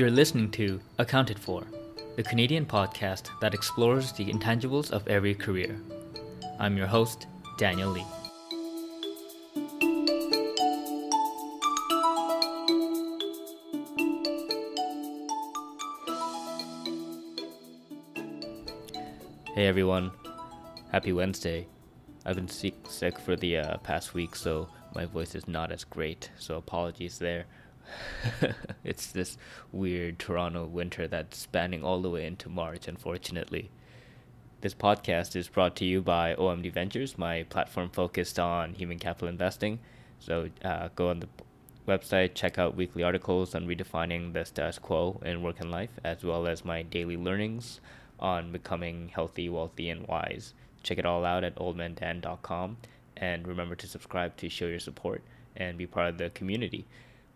You're listening to Accounted For, the Canadian podcast that explores the intangibles of every career. I'm your host, Daniel Lee. Hey everyone, happy Wednesday. I've been sick, sick for the uh, past week, so my voice is not as great, so apologies there. it's this weird Toronto winter that's spanning all the way into March, unfortunately. This podcast is brought to you by OMD Ventures, my platform focused on human capital investing. So uh, go on the website, check out weekly articles on redefining the status quo in work and life, as well as my daily learnings on becoming healthy, wealthy, and wise. Check it all out at oldmandan.com and remember to subscribe to show your support and be part of the community.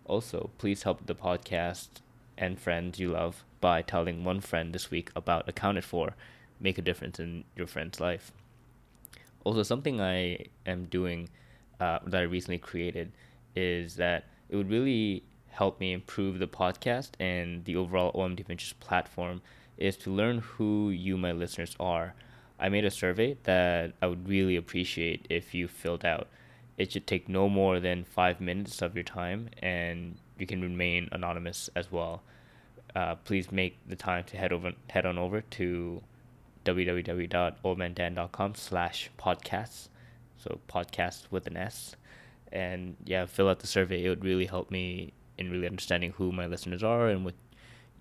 Also, please help the podcast and friends you love by telling one friend this week about Accounted For. Make a difference in your friend's life. Also, something I am doing uh, that I recently created is that it would really help me improve the podcast and the overall OMD Ventures platform is to learn who you, my listeners, are. I made a survey that I would really appreciate if you filled out. It should take no more than five minutes of your time, and you can remain anonymous as well. Uh, please make the time to head over head on over to www.oldmandan.com slash podcasts so podcasts with an s. And yeah fill out the survey. It would really help me in really understanding who my listeners are and what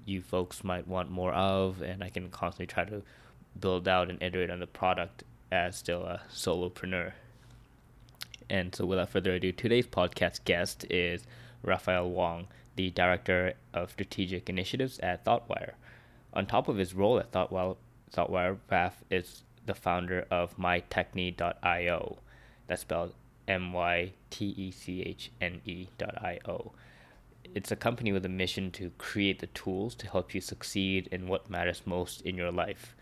you folks might want more of and i can constantly try to build out and iterate on the product as still a solopreneur and so without further ado today's podcast guest is raphael wong the director of strategic initiatives at thoughtwire on top of his role at thoughtwire Thoughtwire Raph is the founder of mytechne.io. That's spelled M Y T E C H N E.io. It's a company with a mission to create the tools to help you succeed in what matters most in your life.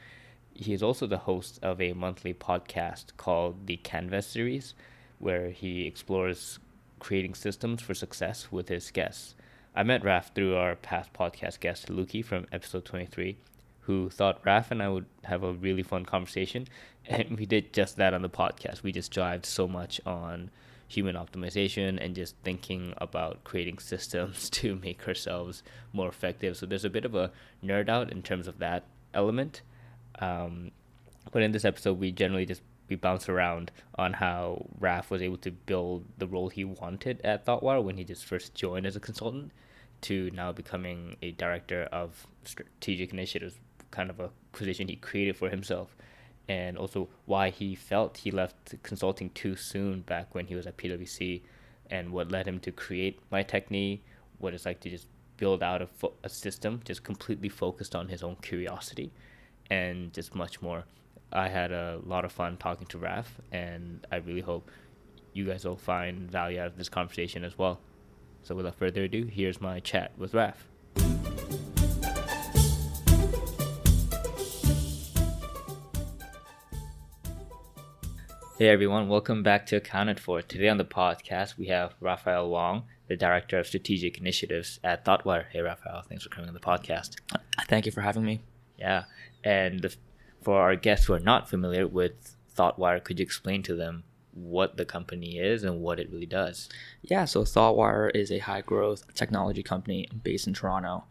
He is also the host of a monthly podcast called the Canvas series, where he explores creating systems for success with his guests. I met Raph through our past podcast guest, Luki, from episode 23, who thought Raph and I would have a really fun conversation. And we did just that on the podcast. We just jived so much on human optimization and just thinking about creating systems to make ourselves more effective. So there's a bit of a nerd out in terms of that element. Um, but in this episode, we generally just we bounce around on how Raph was able to build the role he wanted at Thoughtwire when he just first joined as a consultant to now becoming a director of strategic initiatives kind of a position he created for himself and also why he felt he left consulting too soon back when he was at PwC and what led him to create myTechne what it's like to just build out a, fo- a system just completely focused on his own curiosity and just much more i had a lot of fun talking to Raph, and i really hope you guys will find value out of this conversation as well so without further ado here's my chat with Raph. Hey everyone, welcome back to Accounted For. Today on the podcast, we have Raphael Wong, the Director of Strategic Initiatives at Thoughtwire. Hey Raphael, thanks for coming on the podcast. Thank you for having me. Yeah, and the, for our guests who are not familiar with Thoughtwire, could you explain to them what the company is and what it really does? Yeah, so Thoughtwire is a high growth technology company based in Toronto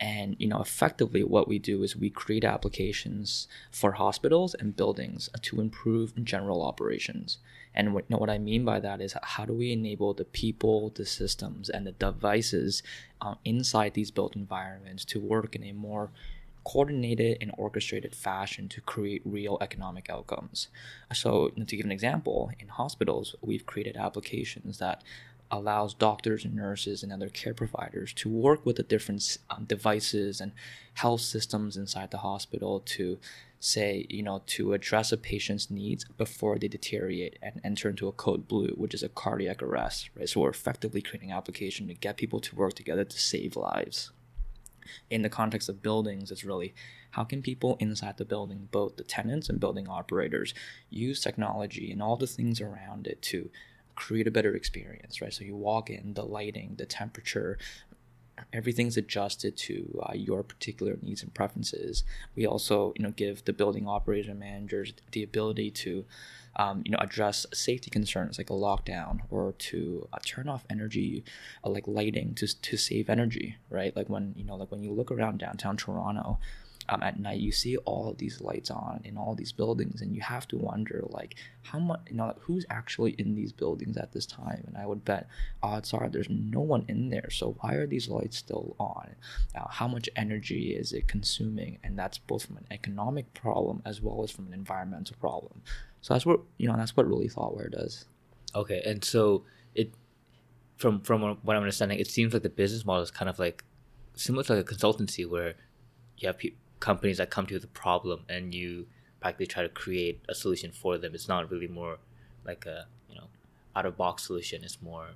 and you know effectively what we do is we create applications for hospitals and buildings to improve general operations and what, you know, what i mean by that is how do we enable the people the systems and the devices uh, inside these built environments to work in a more coordinated and orchestrated fashion to create real economic outcomes. So to give an example in hospitals we've created applications that allows doctors and nurses and other care providers to work with the different um, devices and health systems inside the hospital to say you know to address a patient's needs before they deteriorate and enter into a code blue which is a cardiac arrest right? So we're effectively creating an application to get people to work together to save lives in the context of buildings it's really how can people inside the building both the tenants and building operators use technology and all the things around it to create a better experience, right? So you walk in, the lighting, the temperature, everything's adjusted to uh, your particular needs and preferences. We also, you know, give the building operators and managers the ability to, um, you know, address safety concerns like a lockdown or to uh, turn off energy, uh, like lighting to to save energy, right? Like when you know, like when you look around downtown Toronto, um, at night you see all of these lights on in all these buildings and you have to wonder like how much you know like, who's actually in these buildings at this time? And i would bet odds are there's no one in there. So why are these lights still on? Uh, how much energy is it consuming? And that's both from an economic problem as well as from an environmental problem so that's what you know that's what really Thoughtwire does okay and so it from from what i'm understanding it seems like the business model is kind of like similar to like a consultancy where you have people companies that come to you with a problem and you practically try to create a solution for them. It's not really more like a you know out of box solution. It's more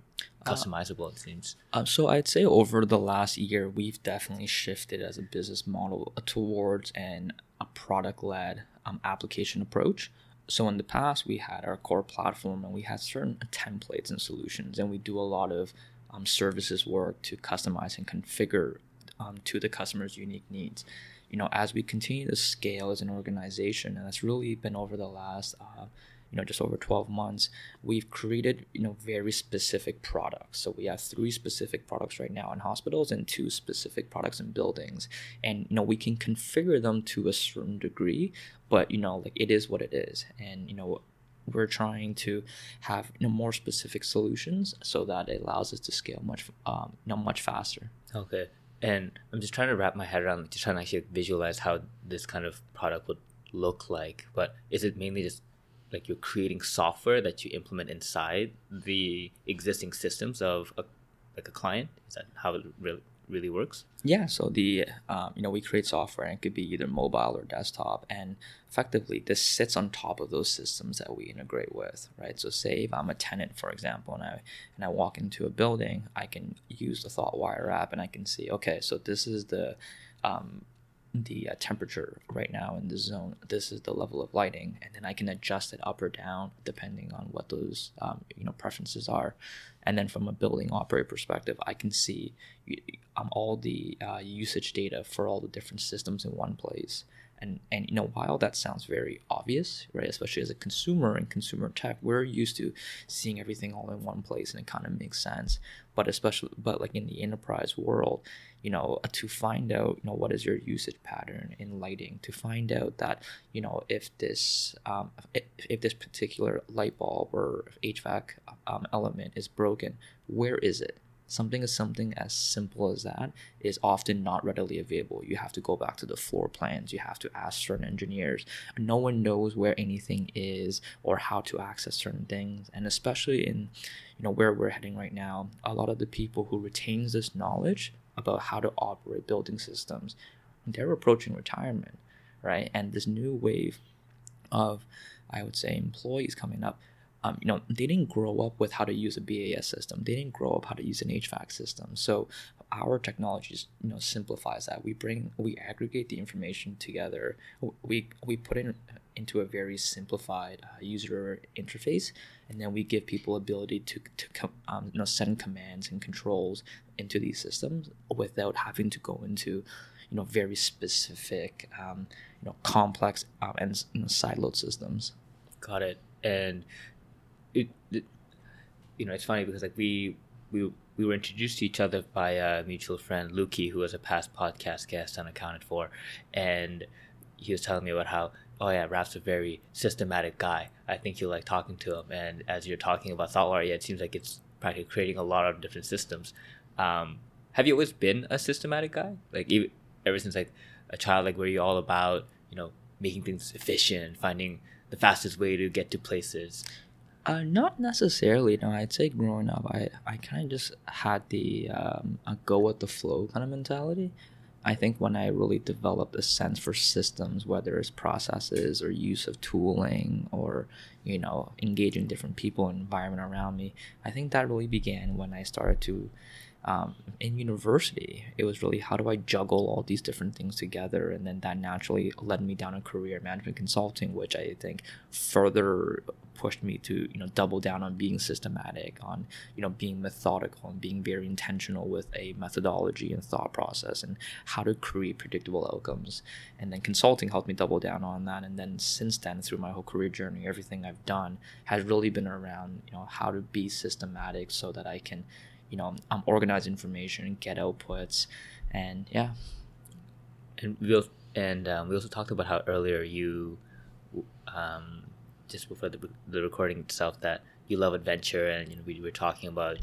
uh, customizable. Uh, it seems. Uh, so I'd say over the last year, we've definitely shifted as a business model towards an a product led um, application approach. So in the past, we had our core platform and we had certain templates and solutions, and we do a lot of um, services work to customize and configure um, to the customer's unique needs. You know, as we continue to scale as an organization, and that's really been over the last, uh, you know, just over 12 months, we've created, you know, very specific products. So we have three specific products right now in hospitals and two specific products in buildings. And, you know, we can configure them to a certain degree, but, you know, like it is what it is. And, you know, we're trying to have you know more specific solutions so that it allows us to scale much um, you know much faster okay and I'm just trying to wrap my head around, just trying to actually visualize how this kind of product would look like. But is it mainly just like you're creating software that you implement inside the existing systems of a, like a client? Is that how it really really works? Yeah, so the um, you know we create software and it could be either mobile or desktop, and effectively this sits on top of those systems that we integrate with, right? So say if I'm a tenant, for example, and I and I walk into a building, I can use the ThoughtWire app and I can see, okay, so this is the um, the uh, temperature right now in the zone. This is the level of lighting, and then I can adjust it up or down depending on what those um, you know preferences are. And then from a building operator perspective, I can see um, all the uh, usage data for all the different systems in one place. And, and you know while that sounds very obvious right especially as a consumer and consumer tech we're used to seeing everything all in one place and it kind of makes sense. But especially but like in the enterprise world you know to find out you know what is your usage pattern in lighting to find out that you know if this um, if, if this particular light bulb or hvac um, element is broken where is it something as something as simple as that is often not readily available. You have to go back to the floor plans. You have to ask certain engineers. No one knows where anything is or how to access certain things. And especially in you know where we're heading right now a lot of the people who retains this knowledge about how to operate building systems they're approaching retirement right? And this new wave of i would say employees coming up um, you know, they didn't grow up with how to use a BAS system. They didn't grow up how to use an HVAC system. So our technology, you know, simplifies that. We bring, we aggregate the information together. We we put it into a very simplified uh, user interface, and then we give people ability to to um, you know send commands and controls into these systems without having to go into you know very specific um, you know complex um, and you know, siloed systems. Got it. And it, it, you know, it's funny because like we we we were introduced to each other by a mutual friend, Luki, who was a past podcast guest on Accounted For, and he was telling me about how oh yeah, Raph's a very systematic guy. I think you like talking to him, and as you're talking about ThoughtWire, yeah, it seems like it's practically creating a lot of different systems. Um, have you always been a systematic guy? Like even, ever since like a child, like were you all about you know making things efficient, finding the fastest way to get to places? Uh, not necessarily. No, I'd say growing up, I, I kind of just had the um, go with the flow kind of mentality. I think when I really developed a sense for systems, whether it's processes or use of tooling or you know engaging different people and environment around me, I think that really began when I started to um, in university, it was really how do I juggle all these different things together, and then that naturally led me down a career management consulting, which I think further pushed me to you know double down on being systematic, on you know being methodical, and being very intentional with a methodology and thought process, and how to create predictable outcomes. And then consulting helped me double down on that, and then since then, through my whole career journey, everything I've done has really been around you know how to be systematic so that I can you know um, organize information, get outputs, and yeah. And we also, and um, we also talked about how earlier you, um, just before the, the recording itself, that you love adventure, and you know, we were talking about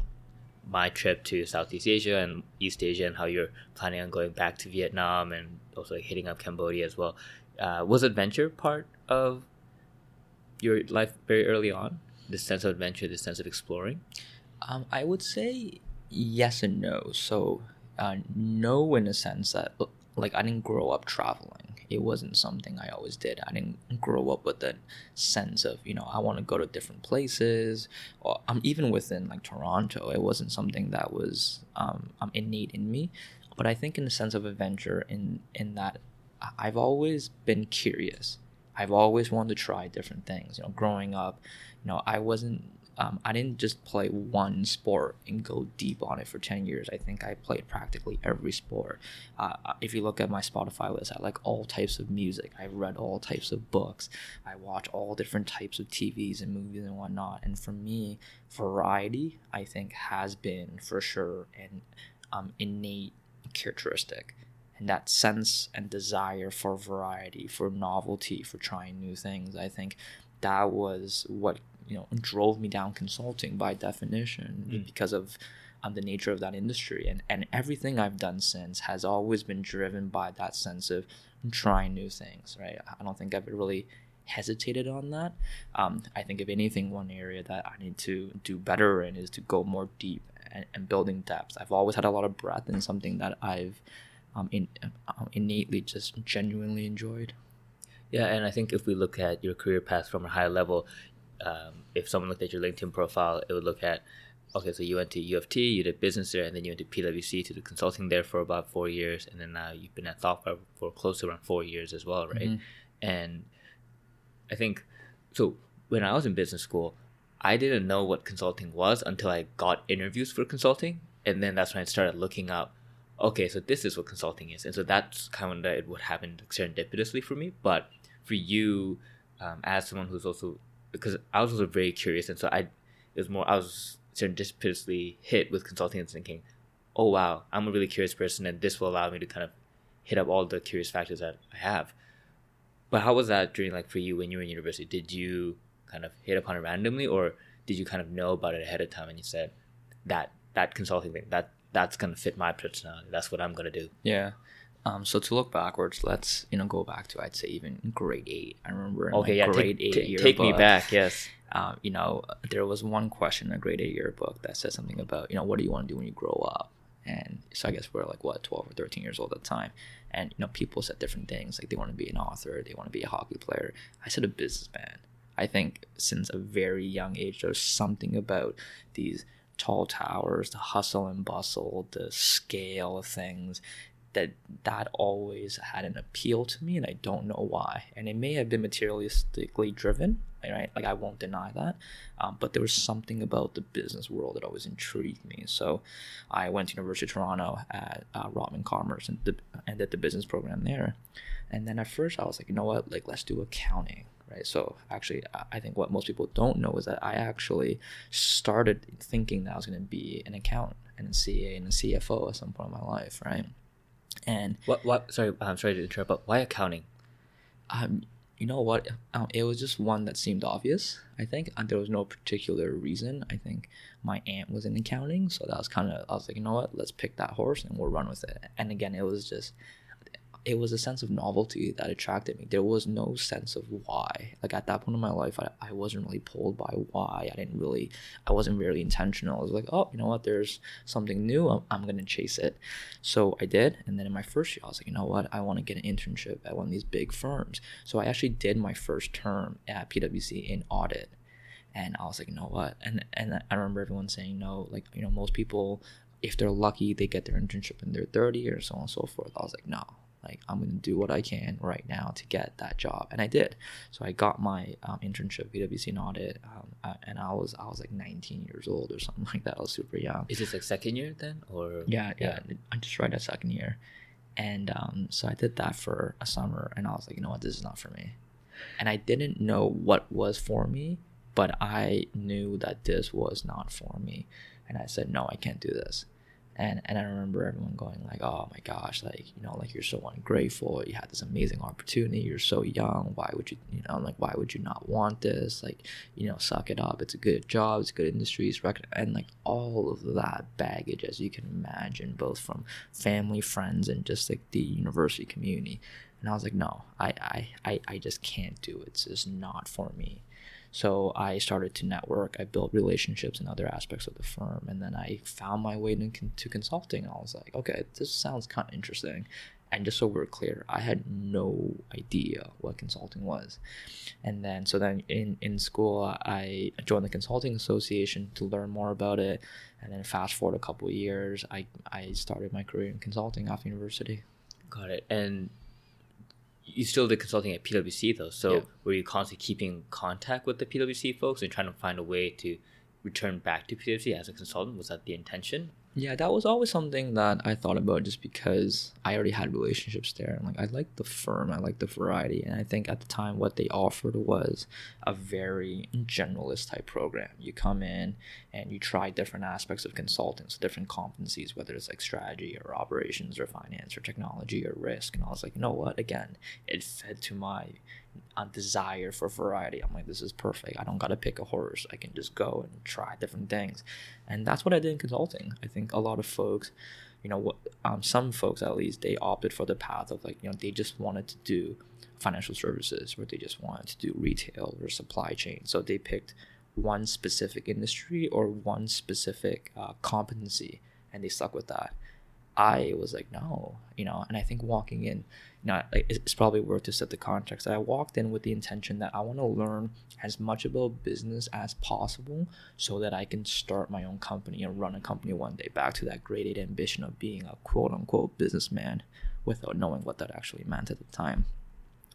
my trip to Southeast Asia and East Asia, and how you're planning on going back to Vietnam and also hitting up Cambodia as well. Uh, was adventure part of your life very early on? This sense of adventure, this sense of exploring. Um, I would say yes and no. So, uh, no, in a sense that like I didn't grow up traveling. It wasn't something I always did. I didn't grow up with that sense of you know I want to go to different places. Or um, even within like Toronto, it wasn't something that was um, um innate in me. But I think in the sense of adventure, in in that I've always been curious. I've always wanted to try different things. You know, growing up, you know, I wasn't um, I didn't just play one sport and go deep on it for 10 years. I think I played practically every sport. Uh, uh if you look at my Spotify list, I like all types of music. I've read all types of books. I watch all different types of TVs and movies and whatnot. And for me, variety, I think, has been for sure an um, innate characteristic. And that sense and desire for variety, for novelty, for trying new things, I think that was what you know drove me down consulting by definition mm. because of um, the nature of that industry. And and everything I've done since has always been driven by that sense of trying new things right? I don't think I've really hesitated on that. Um, I think if anything one area that I need to do better in is to go more deep and, and building depth. I've always had a lot of breadth in something that I've um, in, um, innately just genuinely enjoyed. Yeah, and I think if we look at your career path from a high level, um, if someone looked at your LinkedIn profile, it would look at okay, so you went to U of T, you did business there, and then you went to PwC to do consulting there for about four years, and then now you've been at ThoughtWire for close to around four years as well, right? Mm-hmm. And I think so. When I was in business school, I didn't know what consulting was until I got interviews for consulting, and then that's when I started looking up. Okay, so this is what consulting is, and so that's kind of what happened serendipitously for me. But for you, um, as someone who's also because I was also very curious, and so I it was more I was serendipitously hit with consulting and thinking, oh wow, I'm a really curious person, and this will allow me to kind of hit up all the curious factors that I have. But how was that during like for you when you were in university? Did you kind of hit upon it randomly, or did you kind of know about it ahead of time and you said that that consulting thing that that's gonna fit my personality? That's what I'm gonna do. Yeah. Um, so to look backwards, let's you know go back to I'd say even grade eight. I remember in okay, yeah, grade take, eight t- Take me back, yes. Uh, you know, there was one question in a grade eight yearbook that said something about you know what do you want to do when you grow up, and so I guess we're like what twelve or thirteen years old at the time, and you know people said different things like they want to be an author, they want to be a hockey player. I said a businessman. I think since a very young age, there's something about these tall towers, the hustle and bustle, the scale of things, that that always had an appeal to me and i don't know why. And it may have been materialistically driven right? Like i won't deny that. Um, but there was something about the business world that always intrigued me. So i went to university of toronto at uh, rotman commerce and, the, and did the business program there. And then at first i was like you know what? Like let's do accounting right? So actually i think what most people don't know is that i actually started thinking that i was going to be an accountant and a ca and a cfo at some point in my life right and what? What? Sorry, I'm sorry to interrupt. But why accounting? Um, you know what? Um, it was just one that seemed obvious. I think and there was no particular reason. I think my aunt was in accounting, so that was kind of. I was like, you know what? Let's pick that horse and we'll run with it. And again, it was just it was a sense of novelty that attracted me. There was no sense of why. Like at that point in my life, I, I wasn't really pulled by why. I didn't really, I wasn't very intentional. I was like, oh, you know what? There's something new. I'm, I'm going to chase it. So I did. And then in my first year, I was like, you know what? I want to get an internship at one of these big firms. So I actually did my first term at PwC in audit. And I was like, you know what? And and I remember everyone saying no. Like you know, most people if they're lucky, they get their internship in their 30 or so on and so forth. I was like, no, like I'm gonna do what I can right now to get that job, and I did. So I got my um, internship, PwC in audit, um, and I was I was like 19 years old or something like that. I was super young. Is this like second year then, or Yeah, yeah. I just right at second year, and um, so I did that for a summer, and I was like, you know what, this is not for me, and I didn't know what was for me, but I knew that this was not for me, and I said, no, I can't do this and and I remember everyone going like, "Oh my gosh, like you know, like you're so ungrateful. You had this amazing opportunity. You're so young. Why would you, you know, like why would you not want this? Like, you know, suck it up. It's a good job. It's a good industry. It's rec-, and like all of that baggage, as you can imagine, both from family, friends, and just like the university community. And I was like, no, I I I, I just can't do it. It's just not for me. So I started to network. I built relationships in other aspects of the firm, and then I found my way into consulting. And I was like, okay, this sounds kind of interesting. And just so we're clear, I had no idea what consulting was. And then, so then in, in school, I joined the Consulting Association to learn more about it. And then, fast forward a couple years, I, I started my career in consulting after university. Got it. And you still did consulting at PwC though. So yeah. were you constantly keeping contact with the PwC folks and trying to find a way to return back to PwC as a consultant? Was that the intention? Yeah, that was always something that I thought about just because I already had relationships there. And like I liked the firm, I liked the variety. And I think at the time what they offered was a very generalist type program. You come in and you try different aspects of consulting, so different competencies, whether it's like strategy or operations or finance or technology or risk. And I was like, you know what? Again, it fed to my a desire for variety. I'm like, this is perfect. I don't got to pick a horse. I can just go and try different things. And that's what I did in consulting. I think a lot of folks, you know, what um, some folks at least, they opted for the path of like, you know, they just wanted to do financial services or they just wanted to do retail or supply chain. So they picked one specific industry or one specific uh, competency and they stuck with that. I was like, no, you know, and I think walking in, you know, it's probably worth to set the context. I walked in with the intention that I want to learn as much about business as possible so that I can start my own company and run a company one day back to that grade eight ambition of being a quote unquote businessman without knowing what that actually meant at the time.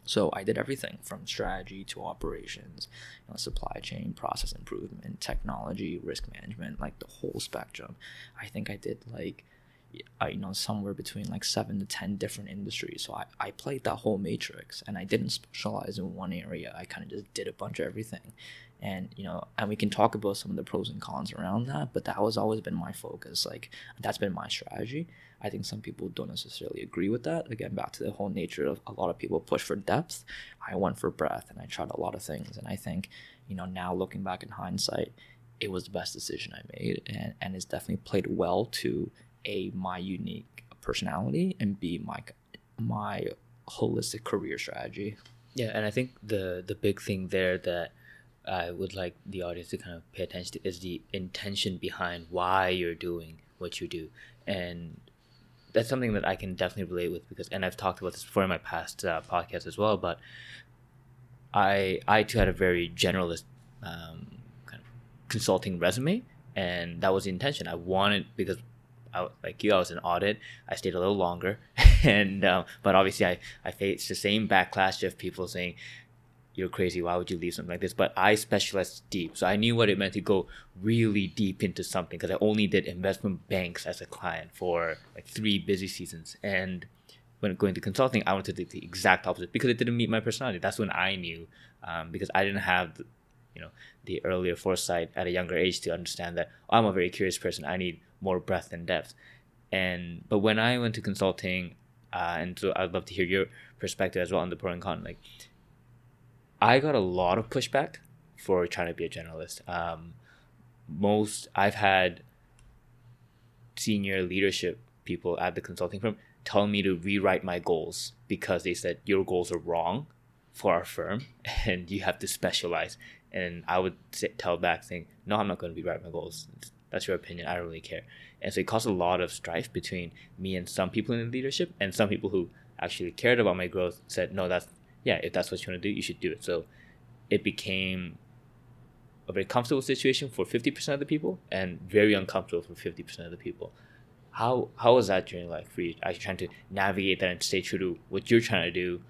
So I did everything from strategy to operations, you know, supply chain, process improvement, technology, risk management, like the whole spectrum. I think I did like I, you know somewhere between like seven to ten different industries. So I, I played that whole matrix and i didn't specialize in one area. I kind of just did a bunch of everything. And you know and we can talk about some of the pros and cons around that but that was always been my focus. Like that's been my strategy. I think some people don't necessarily agree with that. Again back to the whole nature of a lot of people push for depth. I went for breadth and i tried a lot of things. And i think you know now looking back in hindsight it was the best decision i made and, and it's definitely played well to a my unique personality and b my my holistic career strategy. Yeah and i think the the big thing there that i would like the audience to kind of pay attention to is the intention behind why you're doing what you do. And that's something that i can definitely relate with because and i've talked about this before in my past uh, podcast as well but i i too had a very generalist um, kind of consulting resume and that was the intention. I wanted because I, like you, I was in audit. I stayed a little longer, and um, but obviously I I faced the same backlash of people saying you're crazy. Why would you leave something like this? But I specialized deep, so I knew what it meant to go really deep into something because I only did investment banks as a client for like three busy seasons, and when going to consulting, I wanted to do the exact opposite because it didn't meet my personality. That's when I knew um, because I didn't have. The, you know the earlier foresight at a younger age to understand that oh, I'm a very curious person. I need more breadth and depth. And but when I went to consulting, uh, and so I'd love to hear your perspective as well on the pro and con. Like, I got a lot of pushback for trying to be a generalist. Um, most I've had senior leadership people at the consulting firm tell me to rewrite my goals because they said your goals are wrong for our firm and you have to specialize. And I would say, tell back saying, no, I'm not going to rewrite my goals. That's your opinion. I don't really care. And so it caused a lot of strife between me and some people in the leadership, and some people who actually cared about my growth said, no, that's yeah, if that's what you want to do, you should do it. So it became a very comfortable situation for 50% of the people and very uncomfortable for 50% of the people. how how was that during like for you actually trying to navigate that and stay true to what you're trying to do,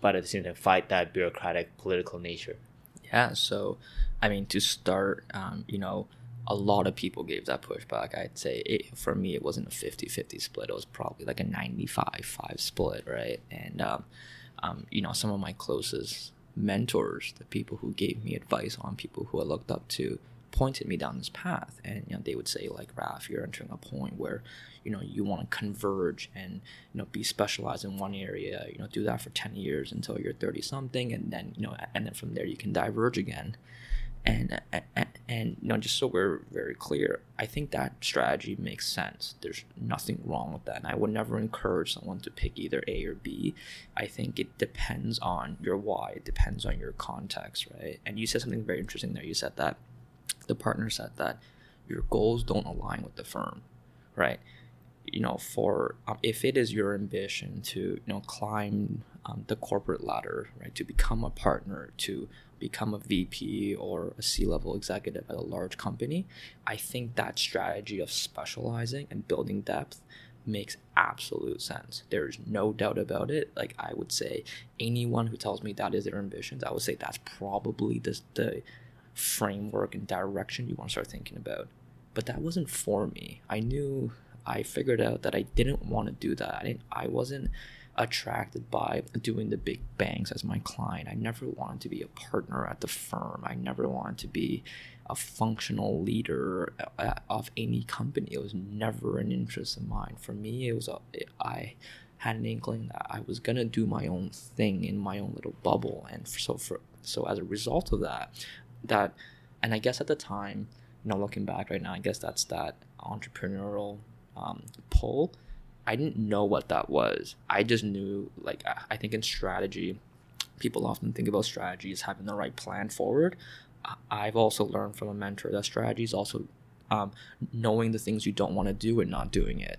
but at the same time fight that bureaucratic political nature? Yeah, so I mean to start, um, you know, a lot of people gave that pushback. I'd say it, for me, it wasn't a 50-50 split. It was probably like a 95-5 split, right? And um, um, you know, some of my closest mentors, the people who gave me advice on people who I looked up to, pointed me down this path. And you know, they would say like, Raph, you're entering a point where you know you want to converge and you know be specialized in one area. You know, do that for ten years until you're thirty something, and then you know, and then from there you can diverge again. And, and, you know just so we're very clear i think that strategy makes sense. There's nothing wrong with that. And i would never encourage someone to pick either a or b. I think it depends on your why. It depends on your context right? And you said something very interesting there. You said that the partner said that your goals don't align with the firm right? You know for um, if it is your ambition to you know climb um, the corporate ladder right to become a partner to become a VP or a C level executive at a large company, I think that strategy of specializing and building depth makes absolute sense. There's no doubt about it. Like I would say, anyone who tells me that is their ambitions, I would say that's probably the, the framework and direction you want to start thinking about. But that wasn't for me. I knew I figured out that I didn't want to do that. I didn't I wasn't attracted by doing the big banks as my client. I never wanted to be a partner at the firm. I never wanted to be a functional leader uh, of any company. It was never an interest of mine. For me, it was a, I had an inkling that I was gonna do my own thing in my own little bubble, and so for so as a result of that, that, and I guess at the time, you know, looking back right now, I guess that's that entrepreneurial um, pull I didn't know what that was. I just knew, like, I think in strategy, people often think about strategy as having the right plan forward. I've also learned from a mentor that strategy is also um, knowing the things you don't want to do and not doing it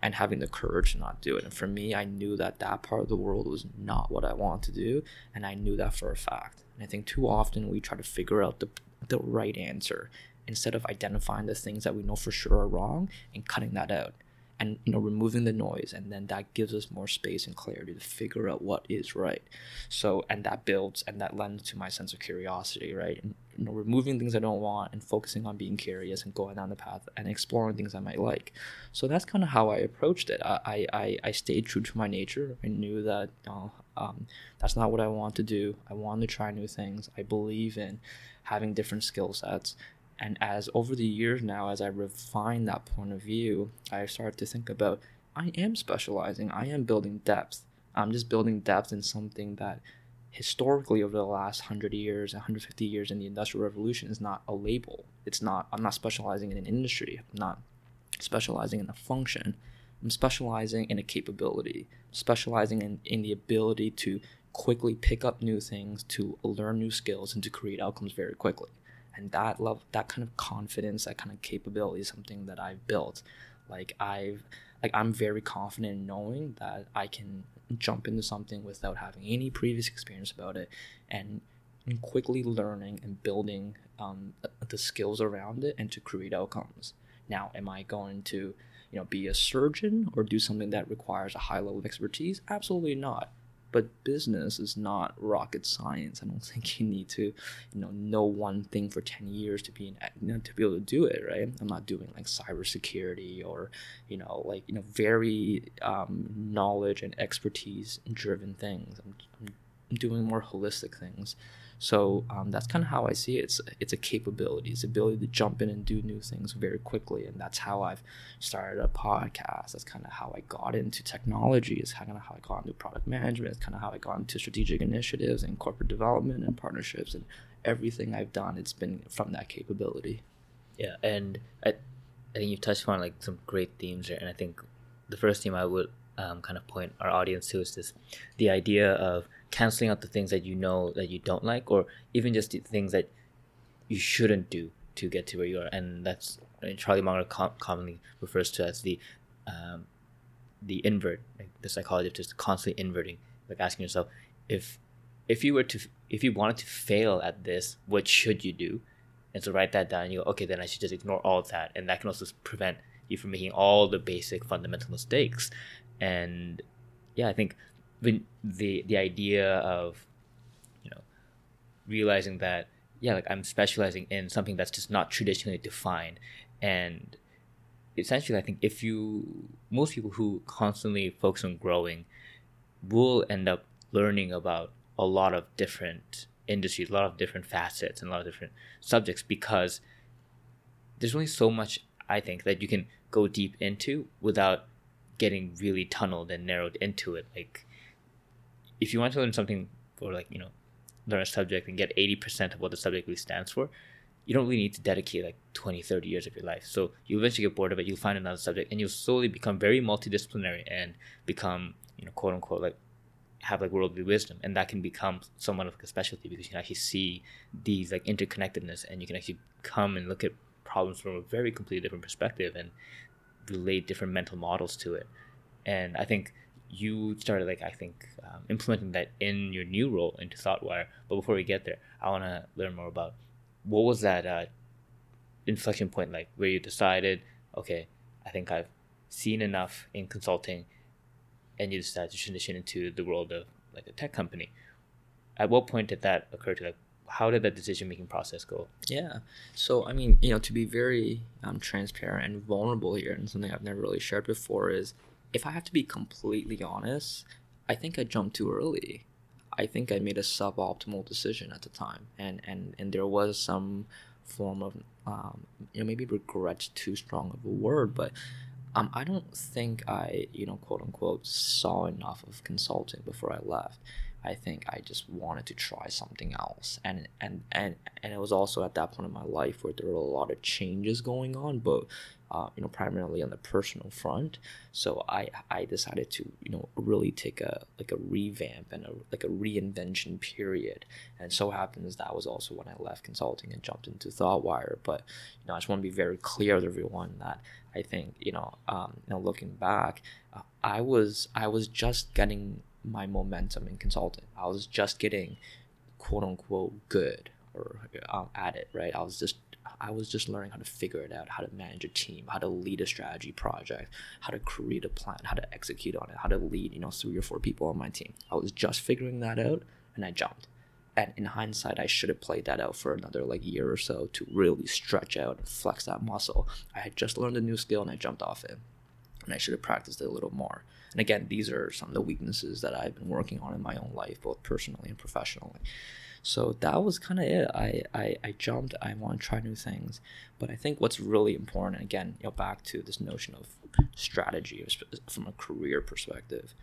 and having the courage to not do it. And for me, I knew that that part of the world was not what I wanted to do. And I knew that for a fact. And I think too often we try to figure out the, the right answer instead of identifying the things that we know for sure are wrong and cutting that out and you know removing the noise and then that gives us more space and clarity to figure out what is right. So and that builds and that lends to my sense of curiosity right? And you know removing things i don't want and focusing on being curious and going down the path and exploring things i might like. So that's kind of how i approached it. I i, I stayed true to my nature. I knew that um, that's not what i want to do. I want to try new things. I believe in having different skill sets and as over the years now, as I refine that point of view, I start to think about I am specializing, I am building depth. I'm just building depth in something that historically over the last 100 years 150 years in the industrial revolution is not a label. It's not i'm not specializing in an industry. I'm not specializing in a function. I'm specializing in a capability. Specializing in, in the ability to quickly pick up new things to learn new skills and to create outcomes very quickly and that love that kind of confidence that kind of capability is something that i've built. Like i've like i'm very confident in knowing that i can jump into something without having any previous experience about it and, quickly learning and building um, the skills around it and to create outcomes. Now am i going to you know be a surgeon or do something that requires a high level of expertise? Absolutely not but business is not rocket science. I don't think you need to, you know, know one thing for ten years to be an, to be able to do it, right? I'm not doing like cybersecurity or, you know, like you know, very um, knowledge and expertise driven things. I'm, I'm doing more holistic things. So um, that's kind of how I see it. It's it's a capability, it's ability to jump in and do new things very quickly, and that's how I've started a podcast. That's kind of how I got into technology. It's kind of how I got into product management. It's kind of how I got into strategic initiatives and corporate development and partnerships and everything I've done. It's been from that capability. Yeah, and I, I think you've touched on like some great themes here, and I think the first theme I would um, kind of point our audience to is this the idea of canceling out the things that you know that you don't like or even just the things that you shouldn't do to get to where you are. And that's charlie munger com- commonly refers to as the um, the invert like the psychology of just constantly inverting like asking yourself if if you were to if you wanted to fail at this what should you do? And so write that down and you go okay then i should just ignore all of that. And that can also prevent you from making all the basic fundamental mistakes. And yeah, I think the the idea of you know realizing that yeah, like I'm specializing in something that's just not traditionally defined. And essentially i think if you most people who constantly focus on growing will end up learning about a lot of different industries a lot of different facets and a lot of different subjects because there's only so much i think that you can go deep into without getting really tunneled and narrowed into it. Like if you want to learn something or like you know learn a subject and get 80% of what the subject really stands for you don't really need to dedicate like 20 30 years of your life. So you eventually get bored of it you'll find another subject and you'll slowly become very multidisciplinary and become you know quote unquote like have like worldly wisdom. And that can become somewhat of like a specialty because you can actually see these like interconnectedness and you can actually come and look at problems from a very completely different perspective and relate different mental models to it. And i think you started like i think um, implementing that in your new role into thoughtwire but before we get there i want to learn more about what was that uh, inflection point like where you decided, okay, I think I've seen enough in consulting, and you decided to transition into the world of like a tech company? At what point did that occur to like? How did that decision making process go? Yeah. So, I mean, you know, to be very um, transparent and vulnerable here, and something I've never really shared before is if I have to be completely honest, I think I jumped too early. I think I made a suboptimal decision at the time, and and and there was some form of um, you know maybe regret too strong of a word, but um, I don't think I you know quote unquote saw enough of consulting before I left. I think I just wanted to try something else, and and and and it was also at that point in my life where there were a lot of changes going on, but uh, you know, primarily on the personal front. So I I decided to you know really take a like a revamp and a like a reinvention period. And so happens that was also when I left consulting and jumped into ThoughtWire. But you know, I just want to be very clear with everyone that I think you know, um, you know, looking back, uh, I was I was just getting my momentum in consulting. I was just getting quote unquote good or um, at it, right? I was just I was just learning how to figure it out, how to manage a team, how to lead a strategy project, how to create a plan, how to execute on it, how to lead, you know, three or four people on my team. I was just figuring that out and I jumped. And in hindsight, I should have played that out for another like year or so to really stretch out and flex that muscle. I had just learned a new skill and I jumped off it. And I should have practiced it a little more. And again, these are some of the weaknesses that I've been working on in my own life, both personally and professionally. So that was kind of it. I, I, I jumped. I want to try new things. But I think what's really important, again, you know, back to this notion of strategy from a career perspective,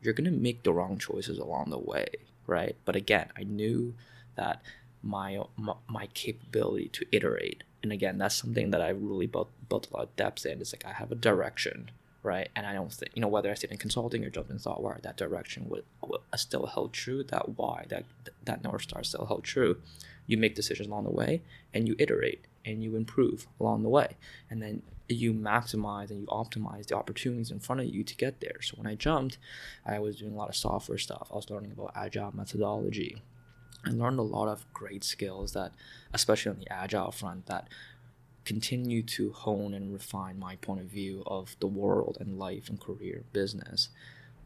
you're going to make the wrong choices along the way, right? But again, I knew that my, my, my capability to iterate, and again, that's something that I really built, built a lot of depth in. It's like I have a direction right? And I don't think you know whether I stayed in consulting or jumped in software, that direction would, would uh, still held true. That why that that north star still held true. You make decisions along the way, and you iterate and you improve along the way, and then you maximize and you optimize the opportunities in front of you to get there. So when I jumped, I was doing a lot of software stuff. I was learning about agile methodology. I learned a lot of great skills that, especially on the agile front, that continue to hone and refine my point of view of the world and life and career business.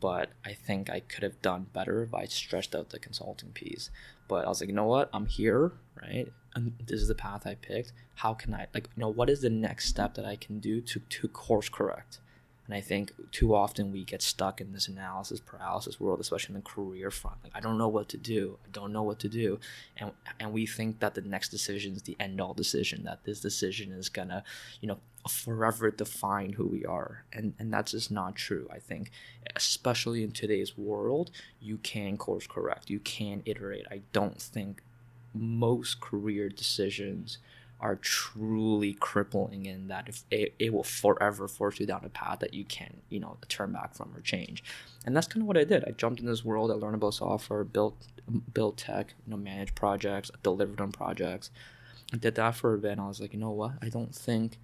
But i think i could have done better if i stretched out the consulting piece. But i was like you know what? I'm here right? And this is the path i picked. How can i like you know what is the next step that i can do to to course correct and I think too often we get stuck in this analysis paralysis world, especially in the career front. Like I don't know what to do. I don't know what to do. And and we think that the next decision is the end all decision, that this decision is gonna, you know, forever define who we are. And and that's just not true. I think especially in today's world, you can course correct. You can iterate. I don't think most career decisions are truly crippling in that if it, it will forever force you down a path that you can't you know turn back from or change and that's kind of what i did i jumped in this world i learned about software built built tech you know managed projects delivered on projects i did that for a bit and i was like you know what i don't think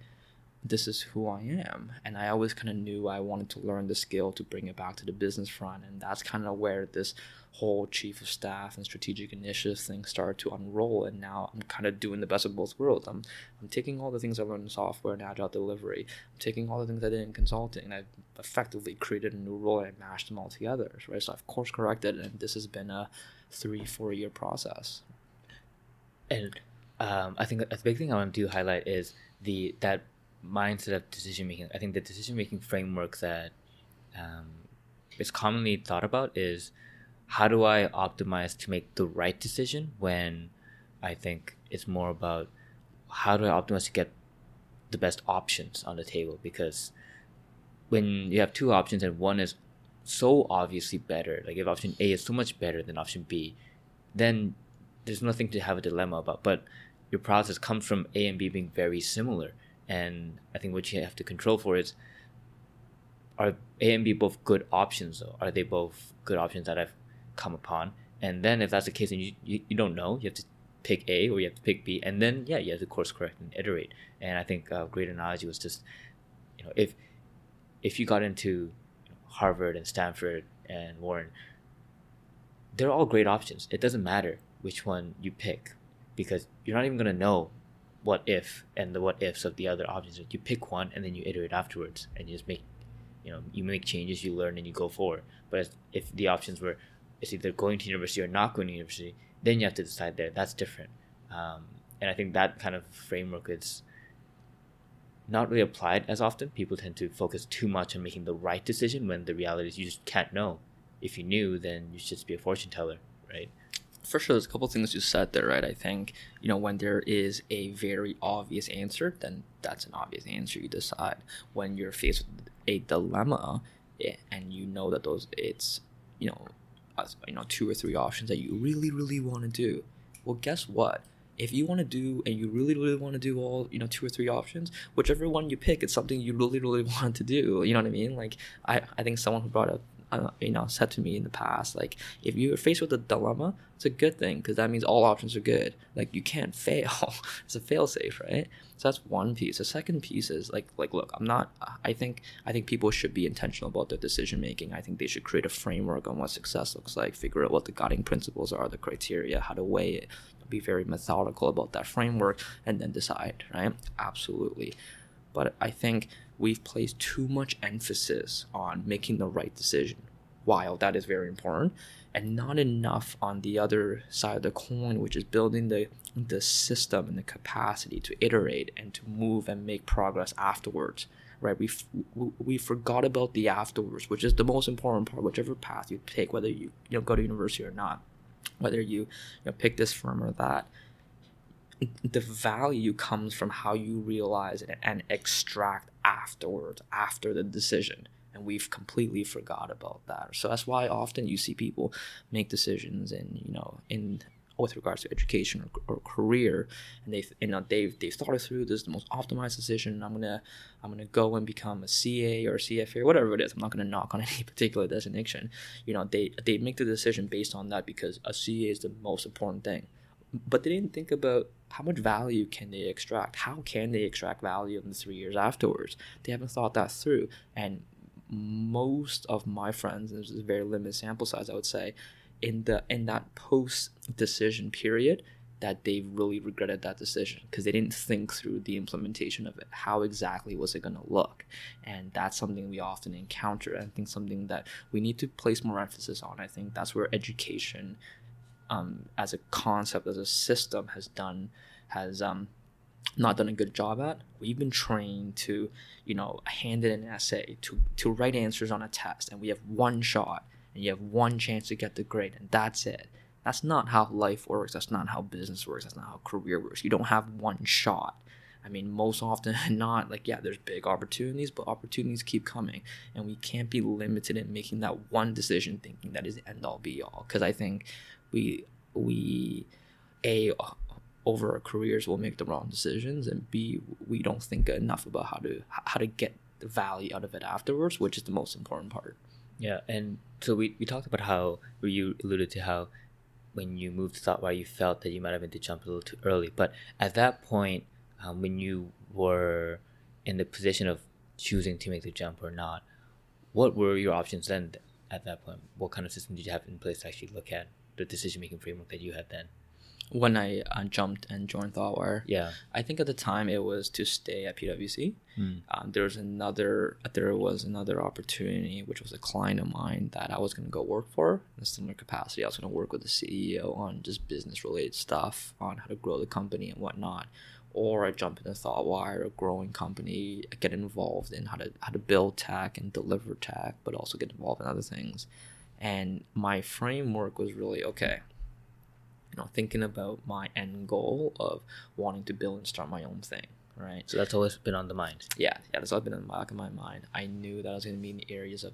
this is who I am. And I always kind of knew I wanted to learn the skill to bring it back to the business front. And that's kind of where this whole chief of staff and strategic initiatives thing started to unroll. And now I'm kind of doing the best of both worlds. I'm, I'm taking all the things I learned in software and agile delivery, I'm taking all the things I did in consulting, and I've effectively created a new role and I mashed them all together. Right. So I've course corrected, and this has been a three, four year process. And um, I think a big thing I want to highlight is the that mindset of decision making. I think the decision making framework that um, is commonly thought about is how do I optimize to make the right decision when I think it's more about how do I optimize to get the best options on the table because when you have two options and one is so obviously better, like if option A is so much better than option B, then there's nothing to have a dilemma about. But your process comes from A and B being very similar. And I think what you have to control for is are A and B both good options? Are they both good options that I've come upon? And then if that's the case and you, you, you don't know, you have to pick A or you have to pick B and then yeah, you have to course correct and iterate. And I think a great analogy was just you know, if if you got into Harvard and Stanford and Wharton, they're all great options. It doesn't matter which one you pick because you're not even going to know what if and the what ifs of the other options. You pick one and then you iterate afterwards and you just make, you know, you make changes, you learn, and you go forward. But if the options were, it's either going to university or not going to university, then you have to decide there. That's different. Um, and I think that kind of framework is not really applied as often. People tend to focus too much on making the right decision when the reality is you just can't know. If you knew, then you should just be a fortune teller, right? for sure there's a couple things you said there right i think you know when there is a very obvious answer then that's an obvious answer you decide when you're faced with a dilemma eh, and you know that those it's you know Uh, you know two or three options that you really really want to do. Well guess what? If you want to do and you really really want to do all you know two or three options whichever one you pick it's something you really really want to do. You know what i mean? Like i i think someone who brought up uh, you know said to me in the past like if you're faced with a dilemma it's a good thing because that means all options are good. Like you can't fail. It's a fail safe right? So that's one piece. The second piece is like like look i'm not i think i think people should be intentional about their decision making i think they should create a framework on what success looks like figure out what the guiding principles are the criteria how to weigh it be very methodical about that framework and then decide right? Absolutely. But i think we've placed too much emphasis on making the right decision. While that is very important, and not enough on the other side of the coin, which is building the the system and the capacity to iterate and to move and make progress afterwards. Right? We we forgot about the afterwards, which is the most important part. Whichever path you take, whether you you know go to university or not, whether you, you know, pick this firm or that, the value comes from how you realize and extract afterwards, after the decision. And we've completely forgot about that. So that's why often you see people make decisions and, you know, in with regards to education or, or career. And they you know they've they've thought it through. This is the most optimized decision. I'm gonna i'm gonna go and become a ca or a cfa or whatever it is. I'm not gonna knock on any particular designation. You know they they make the decision based on that because a ca is the most important thing. But they didn't think about how much value can they extract? How can they extract value in the three years afterwards? They haven't thought that through. And most of my friends, there's a very limited sample size, I would say, in the in that post decision period, that they really regretted that decision because they didn't think through the implementation of it. How exactly was it going to look? And that's something we often encounter. I think something that we need to place more emphasis on. I think that's where education um, as a concept, as a system, has done has um, not done a good job at. We've been trained to, you know, hand in an essay, to to write answers on a test, and we have one shot, and you have one chance to get the grade, and that's it. That's not how life works. That's not how business works. That's not how career works. You don't have one shot. I mean, most often not, like, yeah, there's big opportunities, but opportunities keep coming. And we can't be limited in making that one decision thinking that is the end all be all. Because I think we we a over our careers we'll make the wrong decisions and b we don't think enough about how to how to get the value out of it afterwards which is the most important part yeah and so we, we talked about how you alluded to how when you moved to Thoughtwire you felt that you might have been to jump a little too early but at that point um, when you were in the position of choosing to make the jump or not, what were your options then at that point? What kind of system did you have in place to actually look at the decision making framework that you had then? When I uh, jumped and joined ThoughtWire, Yeah. I think at the time it was to stay at PwC. Mm. Um, there was another there was another opportunity, which was a client of mine that I was going to go work for in a similar capacity. I was going to work with the CEO on just business related stuff, on how to grow the company and whatnot. Or I jump into ThoughtWire, a growing company, get involved in how to how to build tech and deliver tech, but also get involved in other things. And my framework was really okay you know thinking about my end goal of wanting to build and start my own thing right? So that's always been on the mind. yeah yeah that's always been in the back of my mind. I knew that i was going to be in the areas of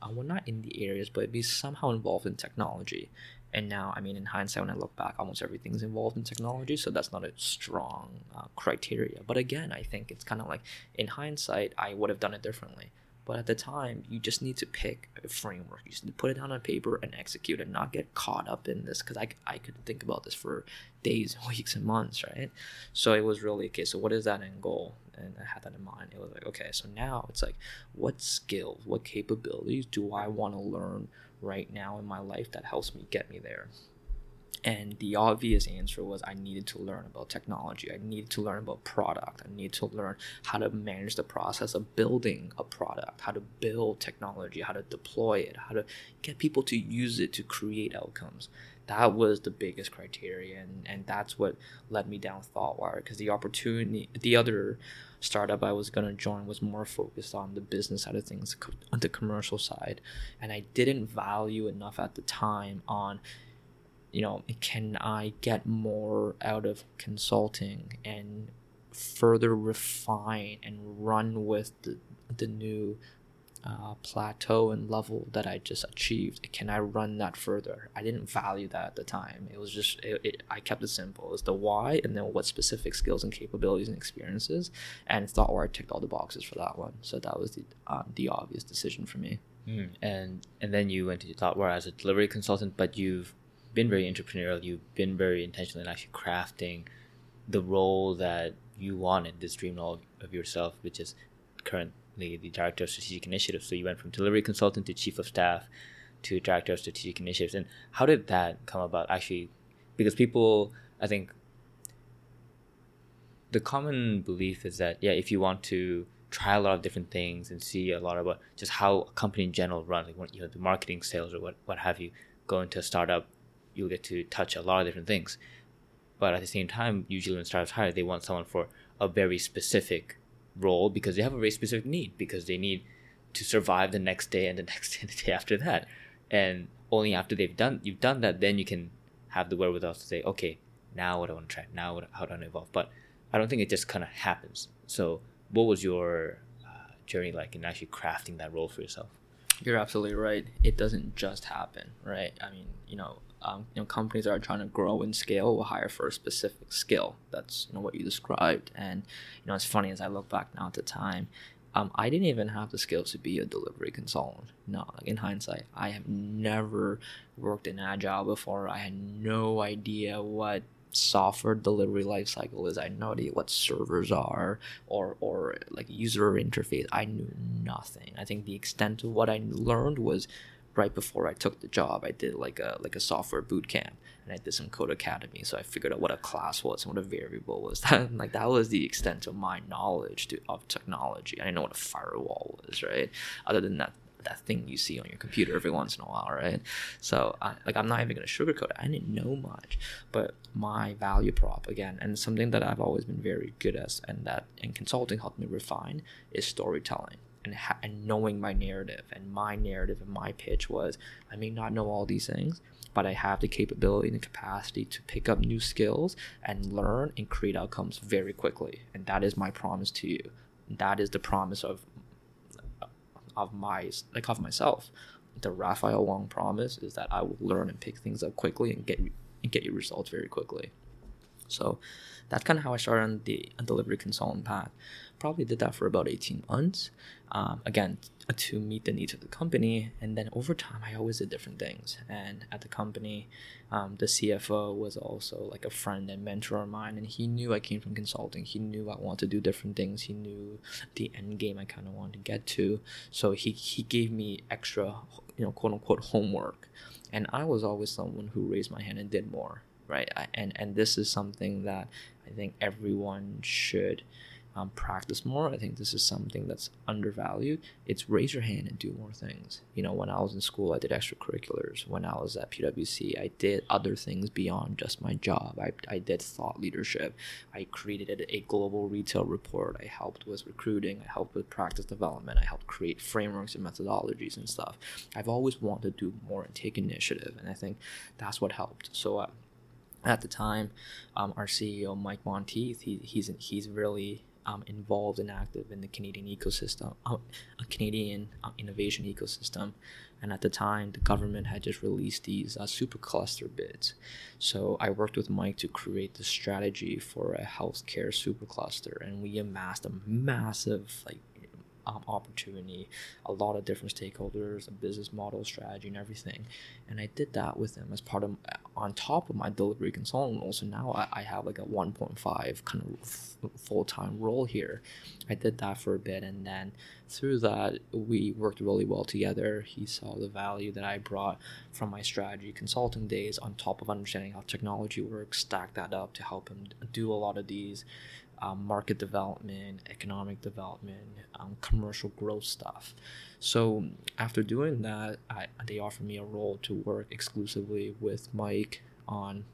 uh, well not in the areas but be somehow involved in technology. And now i mean in hindsight when i look back almost everything's involved in technology so that's not a strong uh, criteria. But again i think it's kind of like in hindsight i would have done it differently but at the time you just need to pick a framework. You just need to put it down on paper and execute and not get caught up in this because I, I could think about this for days weeks and months right? So it was really okay so what is that end goal? And i had that in mind. It was like okay so now it's like what skills what capabilities do i want to learn right now in my life that helps me get me there and the obvious answer was I needed to learn about technology. I needed to learn about product. I needed to learn how to manage the process of building a product, how to build technology, how to deploy it, how to get people to use it to create outcomes. That was the biggest criteria, and, and that's what led me down ThoughtWire because the opportunity, the other startup I was going to join was more focused on the business side of things, on the commercial side. And I didn't value enough at the time on you know, can I get more out of consulting and further refine and run with the, the new uh, plateau and level that I just achieved? Can I run that further? I didn't value that at the time. It was just, it, it, I kept it simple. It's the why and then what specific skills and capabilities and experiences. And ThoughtWire ticked all the boxes for that one. So that was the, uh, the obvious decision for me. Mm. And and then you went to ThoughtWire as a delivery consultant, but you've been very entrepreneurial. You've been very intentional in actually crafting the role that you wanted, this dream role of yourself, which is currently the director of strategic initiatives. So you went from delivery consultant to chief of staff to director of strategic initiatives. And how did that come about? Actually, because people, I think, the common belief is that yeah, if you want to try a lot of different things and see a lot about just how a company in general runs, like you know the marketing, sales, or what what have you, go into a startup you'll get to touch a lot of different things. But at the same time, usually when startups hire, they want someone for a very specific role because they have a very specific need because they need to survive the next day and the next day and the day after that. And only after they've done you've done that, then you can have the wherewithal to say, okay, now what I want to try, now what, how do I evolve? But I don't think it just kind of happens. So, what was your uh, journey like in actually crafting that role for yourself? You're absolutely right. It doesn't just happen, right? I mean, you know, um, you know, companies that are trying to grow and scale will hire for a specific skill. That's you know what you described, and you know, it's funny as I look back now at the time. Um, I didn't even have the skills to be a delivery consultant. No, like in hindsight, I have never worked in agile before. I had no idea what software delivery lifecycle is. I had no idea what servers are or or like user interface. I knew nothing. I think the extent of what I learned was right before I took the job. I did like a like a software boot camp and I did some Codecademy. So I figured out what a class was and what a variable was. like that was the extent of my knowledge to, of technology. I didn't know what a firewall was, right? Other than that that thing you see on your computer every once in a while, right? So, I, like, I'm not even gonna sugarcoat it. I didn't know much, but my value prop again, and something that I've always been very good at, and that in consulting helped me refine is storytelling. And, ha- and knowing my narrative and my narrative and my pitch was I may not know all these things, but I have the capability and the capacity to pick up new skills and learn and create outcomes very quickly. And that is my promise to you. That is the promise of of my like of myself. The Raphael Wong promise is that I will learn and pick things up quickly and get and get you results very quickly. So that's kind of how I started on the delivery consultant path. Probably did that for about 18 months. Um, again, to meet the needs of the company. And then over time, I always did different things. And at the company, um, the CFO was also like a friend and mentor of mine. And he knew I came from consulting. He knew I wanted to do different things. He knew the end game I kind of wanted to get to. So he, he gave me extra, you know, quote unquote homework. And I was always someone who raised my hand and did more right? I, and and this is something that I think everyone should um, practice more. I think this is something that's undervalued. It's raise your hand and do more things. You know, when I was in school, I did extracurriculars. When I was at PwC, I did other things beyond just my job. I, I did thought leadership. I created a global retail report. I helped with recruiting. I helped with practice development. I helped create frameworks and methodologies and stuff. I've always wanted to do more and take initiative, and I think that's what helped. So, uh, at the time, um, our CEO Mike Monteith, he, he's he's really um, involved and active in the Canadian ecosystem, uh, a Canadian uh, innovation ecosystem. And at the time, the government had just released these uh, supercluster bids. So I worked with Mike to create the strategy for a healthcare supercluster, and we amassed a massive like um, opportunity, a lot of different stakeholders, a business model, strategy, and everything. And I did that with them as part of, on top of my delivery consultant role. So now I, I have like a 1.5 kind of f- full time role here. I did that for a bit, and then through that, we worked really well together. He saw the value that I brought from my strategy consulting days on top of understanding how technology works, stack that up to help him do a lot of these um, market development, economic development, um, commercial growth stuff. So after doing that, I, they offered me a role to work exclusively with Mike on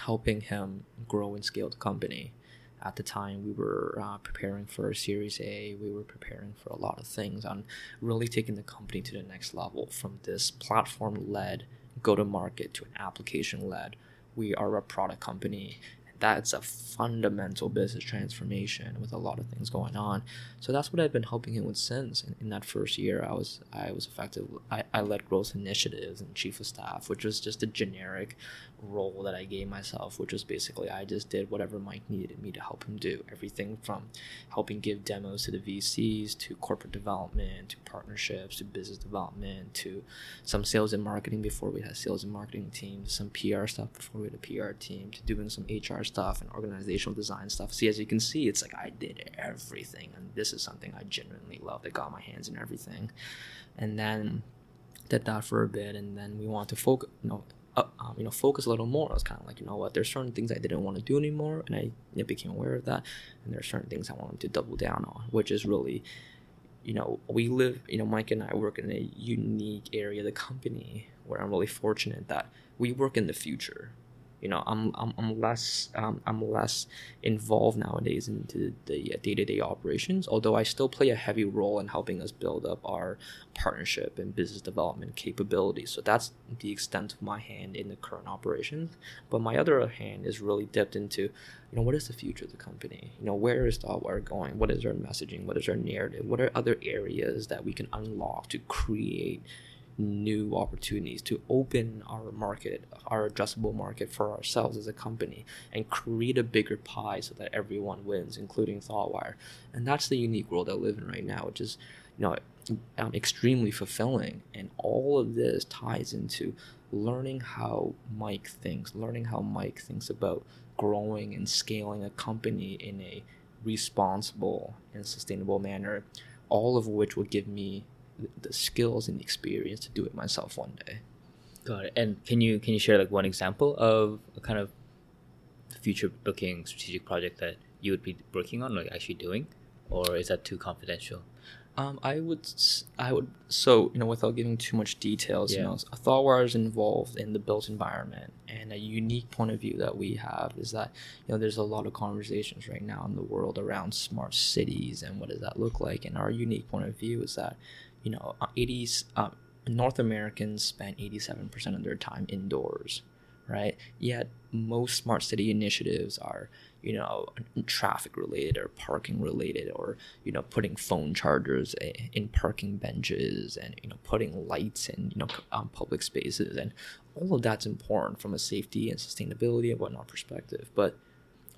helping him grow and scale the company. At the time, we were uh, preparing for a Series A. We were preparing for a lot of things on really taking the company to the next level from this platform led go to market to an application led. We are a product company that's a fundamental business transformation with a lot of things going on. So that's what I've been helping him with since. In, in that first year, I was I was effective. I, I led growth initiatives and chief of staff, which was just a generic role that I gave myself, which was basically I just did whatever Mike needed me to help him do. Everything from helping give demos to the VCs to corporate development to partnerships to business development to some sales and marketing before we had sales and marketing teams, some PR stuff before we had a PR team, to doing some HR stuff and organizational design stuff. See, as you can see, it's like I did everything, and this is something I genuinely love. I got my hands in everything, and then did that for a bit, and then we want to focus, you know, uh, um, you know, focus a little more. I was kind of like, you know what, there's certain things I didn't want to do anymore, and I became aware of that, and there are certain things I wanted to double down on, which is really, you know, we live, you know, Mike and I work in a unique area of the company where I'm really fortunate that we work in the future you know i'm i'm, I'm less um, i'm less involved nowadays into the day-to-day operations although i still play a heavy role in helping us build up our partnership and business development capabilities. So that's the extent of my hand in the current operations. But my other hand is really dipped into you know what is the future of the company? You know where is Thoughtwire going? What is our messaging? What is our narrative? What are other areas that we can unlock to create new opportunities to open our market, our addressable market for ourselves as a company and create a bigger pie so that everyone wins, including ThoughtWire. And that's the unique world I live in right now, which is, you know, um, extremely fulfilling. And all of this ties into learning how Mike thinks, learning how Mike thinks about growing and scaling a company in a responsible and sustainable manner, all of which will give me the skills and experience to do it myself one day. Got it. And can you can you share like one example of a kind of future looking strategic project that you would be working on, like actually doing, or is that too confidential? Um, I would, I would. So you know, without giving too much details, yeah. you know, ThoughtWire is involved in the built environment, and a unique point of view that we have is that you know there's a lot of conversations right now in the world around smart cities and what does that look like, and our unique point of view is that you know, 80s uh, uh, North Americans spend 87% of their time indoors, right? Yet most smart city initiatives are, you know, traffic related or parking related or, you know, putting phone chargers in parking benches and, you know, putting lights in, you know, um, public spaces. And all of that's important from a safety and sustainability and whatnot perspective. But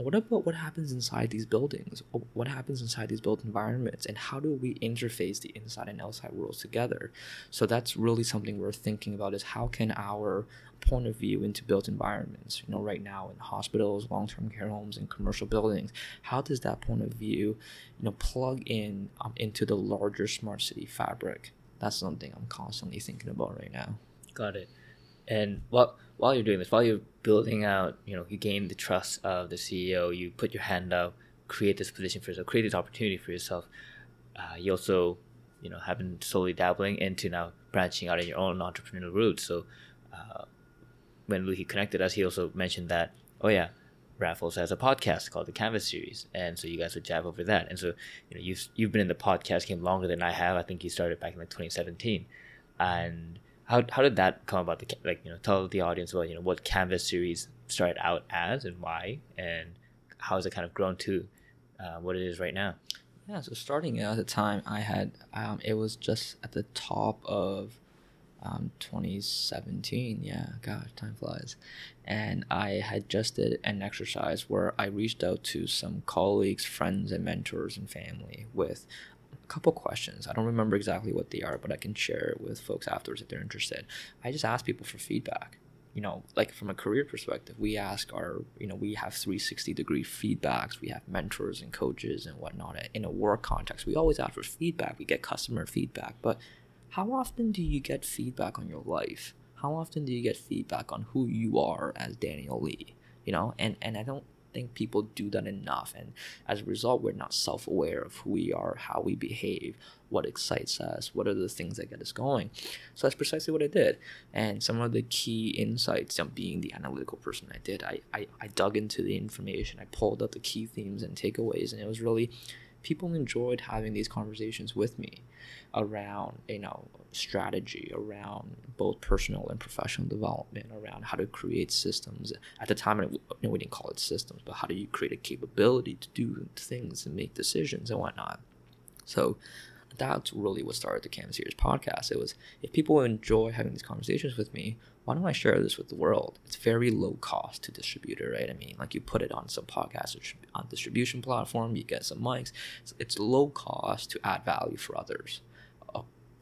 what about what happens inside these buildings? What happens inside these built environments? And how do we interface the inside and outside worlds together? So that's really something we're thinking about is how can our point of view into built environments, you know, right now in hospitals, long-term care homes, and commercial buildings, how does that point of view, you know, plug in um, into the larger smart city fabric? That's something I'm constantly thinking about right now. Got it. And while while you're doing this, while you're building out, you know, you gain the trust of the CEO, you put your hand out, create this position for yourself, create this opportunity for yourself. Uh, you also, you know, have been slowly dabbling into now branching out in your own entrepreneurial route. So, uh, when he connected us, he also mentioned that, oh yeah, Raffles has a podcast called the Canvas Series, and so you guys would jab over that. And so, you know, you've you've been in the podcast game longer than I have. I think you started back in like 2017, and how how did that come about? The like you know tell the audience about you know what Canvas series started out as and why, and how has it kind of grown to uh, what it is right now. Yeah, so starting at the time, I had um, it was just at the top of um, 2017. Yeah, God, time flies. And I had just did an exercise where I reached out to some colleagues, friends, and mentors and family with couple questions. I don't remember exactly what they are, but I can share it with folks afterwards if they're interested. I just ask people for feedback. You know, like from a career perspective, we ask our, you know, we have 360 degree feedbacks. We have mentors and coaches and whatnot. In a work context, we always ask for feedback. We get customer feedback. But how often do you get feedback on your life? How often do you get feedback on who you are as Daniel Lee? You know, and, and I don't think people do that enough. And as a result, we're not self aware of who we are, how we behave, what excites us, what are the things that get us going. So that's precisely what I did. And some of the key insights, on being the analytical person I did, I, I, I dug into the information, I pulled out the key themes and takeaways, and it was really people enjoyed having these conversations with me around you know strategy around both personal and professional development around how to create systems at the time you know, we didn't call it systems but how do you create a capability to do things and make decisions and whatnot so that's really what started the Canvas Series podcast. It was if people enjoy having these conversations with me, why don't I share this with the world? It's very low cost to distribute it, right? I mean, like you put it on some podcast on distribution platform, you get some mics. It's, it's low cost to add value for others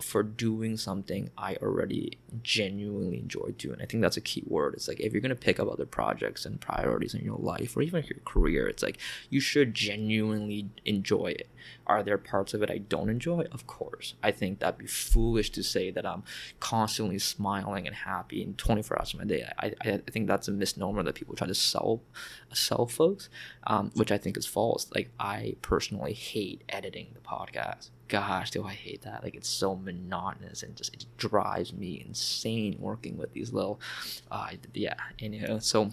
for doing something I already genuinely enjoy doing. I think that's a key word. It's like if you're gonna pick up other projects and priorities in your life or even your career, it's like you should genuinely enjoy it. Are there parts of it I don't enjoy? Of course. I think that'd be foolish to say that I'm constantly smiling and happy in 24 hours of my day. I, I, I think that's a misnomer that people try to sell sell folks, um, which I think is false. Like I personally hate editing the podcast gosh, do I hate that? Like it's so monotonous and just it drives me insane working with these little, uh, yeah, and so.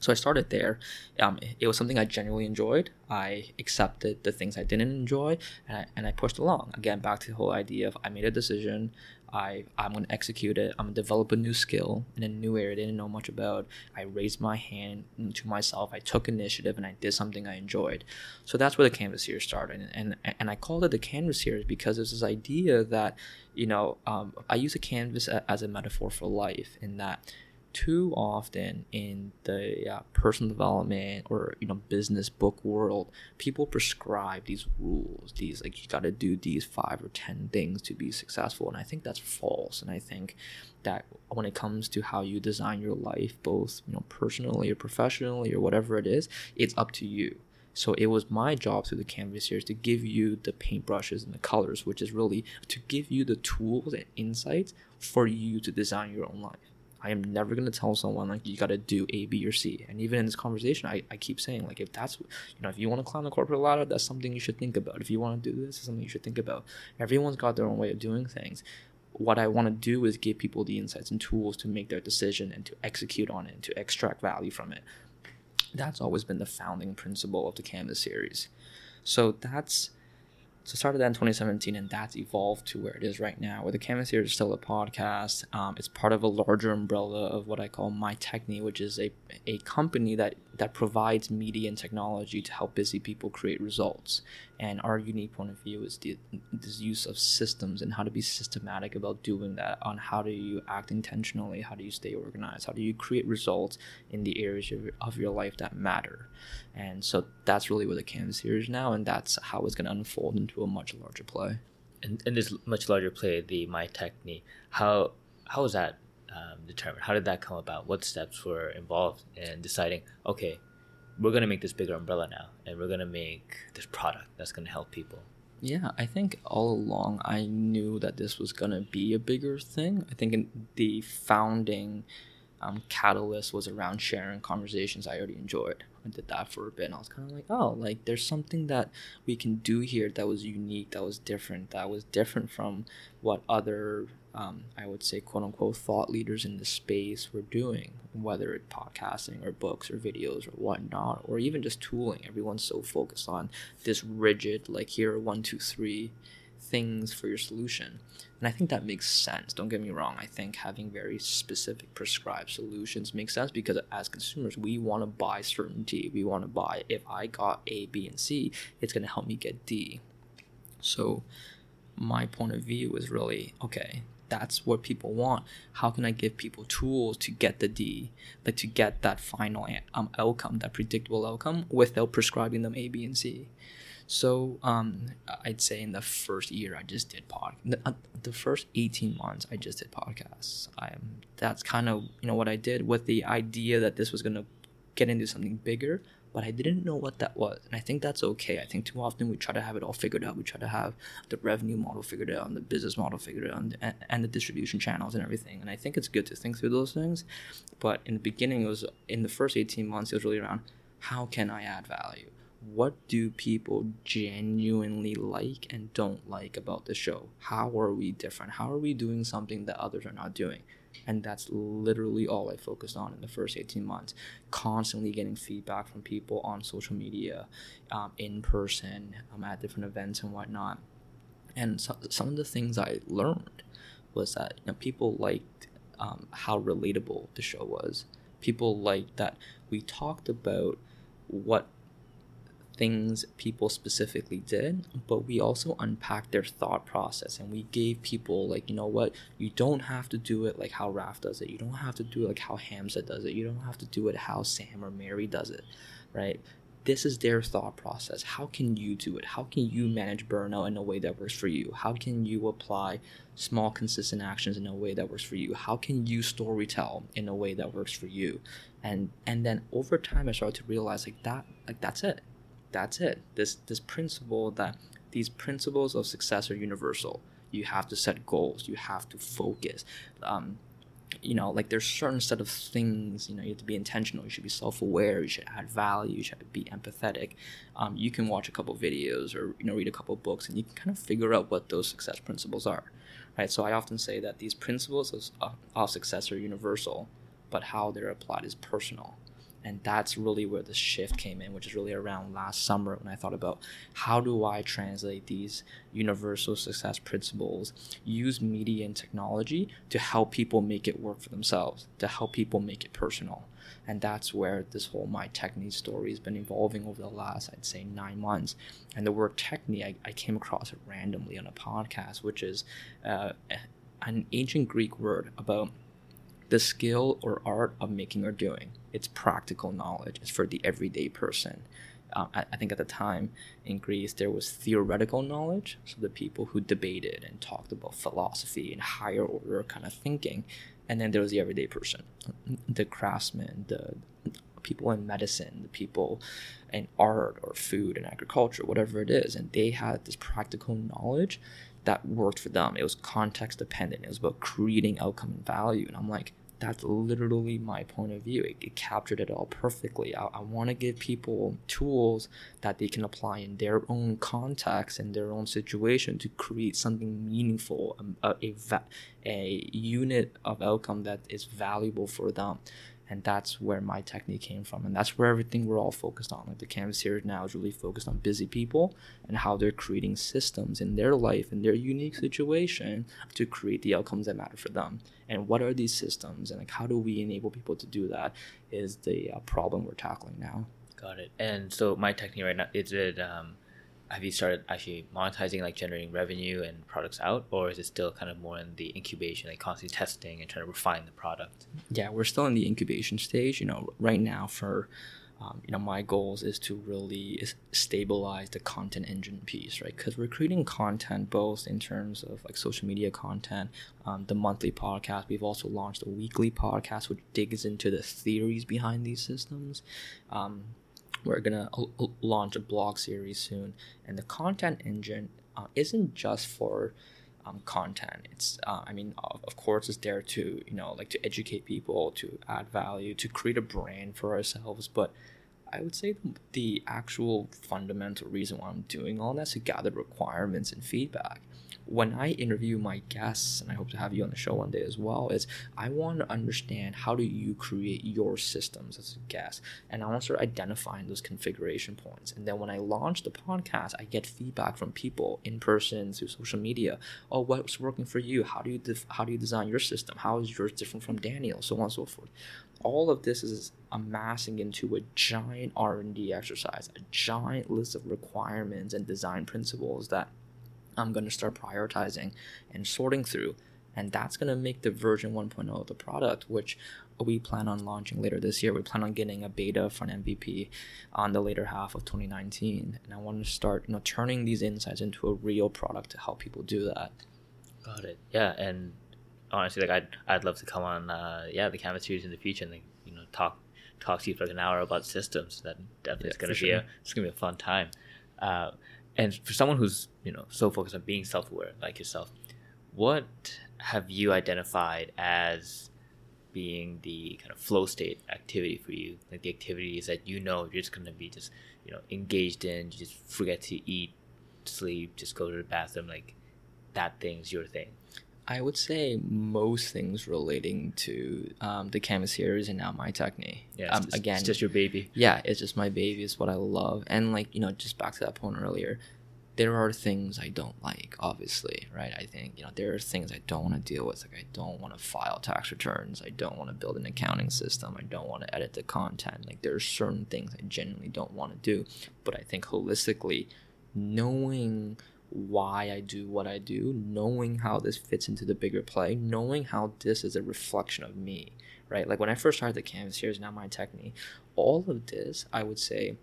So I started there. Um, it was something I genuinely enjoyed. I accepted the things I didn't enjoy, and I, and I pushed along. Again, back to the whole idea of I made a decision. I I'm gonna execute it. I'm gonna develop a new skill in a new area I didn't know much about. I raised my hand to myself. I took initiative and I did something I enjoyed. So that's where the Canvas series started, and and, and I called it the Canvas series because there's this idea that you know um, I use a canvas as a metaphor for life in that too often in the uh, personal development or you know business book world people prescribe these rules these like you got to do these five or ten things to be successful and i think that's false and i think that when it comes to how you design your life both you know personally or professionally or whatever it is it's up to you so it was my job through the Canvas series to give you the paintbrushes and the colors, which is really to give you the tools and insights for you to design your own life. I am never to tell someone like you got to do A, B, or C. And even in this conversation, I, I keep saying like if that's you know if you want to climb the corporate ladder, that's something you should think about. If you want to do this, it's something you should think about. Everyone's got their own way of doing things. What I want to do is give people the insights and tools to make their decision and to execute on it and to extract value from it. That's always been the founding principle of the Canvas series. So that's so started that in 2017, and that's evolved to where it is right now. Where the Canvas here is still a podcast. Um, it's part of a larger umbrella of what I call myTechne, which is a a company that that provides media and technology to help busy people create results. And our unique point of view is the this use of systems and how to be systematic about doing that. On how do you act intentionally? How do you stay organized? How do you create results in the areas of your, of your life that matter? And so that's really where the Canvas here is now, and that's how it's going to unfold into a much larger play. And in this much larger play, the myTechne, how how is that um, determined? How did that come about? What steps were involved in deciding? Okay, we're gonna make this bigger umbrella now, and we're gonna make this product that's gonna help people. Yeah, I think all along I knew that this was gonna be a bigger thing. I think in the founding um, catalyst was around sharing conversations I already enjoyed. I did that for a bit, and I was kind of like, oh, like there's something that we can do here that was unique, that was different, that was different from what other um, I would say, quote unquote, thought leaders in the space were doing, whether it's podcasting or books or videos or whatnot, or even just tooling. Everyone's so focused on this rigid, like, here are one, two, three things for your solution. And I think that makes sense. Don't get me wrong. I think having very specific prescribed solutions makes sense because as consumers, we want to buy certainty. We want to buy if I got A, B, and C, it's going to help me get D. So, my point of view is really okay, that's what people want. How can i give people tools to get the d like to get that final um, outcome that predictable outcome without prescribing them a b and c? So um, i'd say in the first year i just did pod the, uh, the first 18 months i just did podcasts. I that's kind of you know what i did with the idea that this was going to get into something bigger but I didn't know what that was. And I think that's okay. I think too often we try to have it all figured out. We try to have the revenue model figured out and the business model figured out and, and the distribution channels and everything. And I think it's good to think through those things. But in the beginning, it was in the first 18 months, it was really around how can I add value? What do people genuinely like and don't like about the show? How are we different? How are we doing something that others are not doing? And that's literally all I focused on in the first 18 months. Constantly getting feedback from people on social media, um, in person, um, at different events and whatnot. And so, some of the things I learned was that you know, people liked um, how relatable the show was. People liked that we talked about what things people specifically did, but we also unpacked their thought process and we gave people like, you know what, you don't have to do it like how Raph does it. You don't have to do it like how Hamza does it. You don't have to do it how Sam or Mary does it, right? This is their thought process. How can you do it? How can you manage burnout in a way that works for you? How can you apply small consistent actions in a way that works for you? How can you storytell in a way that works for you? And and then over time I started to realize like that like that's it that's it. This this principle that these principles of success are universal. You have to set goals. You have to focus. Um, you know, like there's certain set of things. You know, you have to be intentional. You should be self-aware. You should add value. You should be empathetic. Um, you can watch a couple videos or you know read a couple books, and you can kind of figure out what those success principles are. Right. So I often say that these principles of, of success are universal, but how they're applied is personal and that's really where the shift came in which is really around last summer when i thought about how do i translate these universal success principles use media and technology to help people make it work for themselves to help people make it personal. And that's where this whole myTechne story has been evolving over the last i'd say nine months. And the word techne i, I came across it randomly on a podcast which is uh, an ancient greek word about the skill or art of making or doing. It's practical knowledge. It's for the everyday person. Um, I, I, think at the time in Greece there was theoretical knowledge, so the people who debated and talked about philosophy and higher order kind of thinking, and then there was the everyday person, the craftsman, the people in medicine, the people in art or food and agriculture, whatever it is, and they had this practical knowledge that worked for them. It was context dependent. It was about creating outcome and value. And I'm like, that's literally my point of view. It, it captured it all perfectly. I, I want to give people tools that they can apply in their own context and their own situation to create something meaningful, um, a, a, a unit of outcome that is valuable for them. And that's where myTechne came from. And that's where everything we're all focused on. Like the canvas series now is really focused on busy people and how they're creating systems in their life in their unique situation to create the outcomes that matter for them. And what are these systems? And like how do we enable people to do that is the uh, problem we're tackling now. Got it. And so myTechne right now is it um have you started actually monetizing like generating revenue and products out or is it still kind of more in the incubation like constantly testing and trying to refine the product? Yeah we're still in the incubation stage you know right now for um, you know my goals is to really stabilize the content engine piece right? Because we're creating content both in terms of like social media content um, the monthly podcast. We've also launched a weekly podcast which digs into the theories behind these systems. Um, we're gonna launch a blog series soon, and the content engine uh, isn't just for um, content. It's uh, I mean, of, of, course, it's there to you know like to educate people, to add value, to create a brand for ourselves, but. I would say the, the actual fundamental reason why I'm doing all that is to gather requirements and feedback when I interview my guests, and I hope to have you on the show one day as well, is I want to understand how do you create your systems as a guest, and I want to start identifying those configuration points. And then when I launch the podcast, I get feedback from people in person through social media. Oh, what's working for you? How do you def- how do you design your system? How is yours different from Daniel? So on and so forth. All of this is amassing into a giant R&D exercise, a giant list of requirements and design principles that I'm going to start prioritizing and sorting through. And that's going to make the version 1.0 of the product, which we plan on launching later this year. We plan on getting a beta for an MVP on the later half of 2019. And I want to start, you know, turning these insights into a real product to help people do that. Got it. Yeah. And honestly, like I'd, I'd love to come on, uh, yeah, the Canvas series in the future and, like, you know, talk, talk to you for like an hour about systems. That definitely yeah, is going to be sure. a, it's going to be a fun time. Uh, and for someone who's you know so focused on being self-aware like yourself what have you identified as being the kind of flow state activity for you? Like the activities that you know you're just going to be just you know engaged in you just forget to eat sleep just go to the bathroom like that thing's your thing I would say most things relating to um, the canvas series and now myTechne. Yeah, um, just, again, it's just your baby. Yeah, it's just my baby. It's what I love, and like you know, just back to that point earlier, there are things I don't like. Obviously, right? I think you know there are things I don't want to deal with. Like I don't want to file tax returns. I don't want to build an accounting system. I don't want to edit the content. Like there are certain things I genuinely don't want to do. But I think holistically, knowing why I do what I do, knowing how this fits into the bigger play, knowing how this is a reflection of me, right? Like when I first started the canvas, here's now myTechne. All of this, I would say,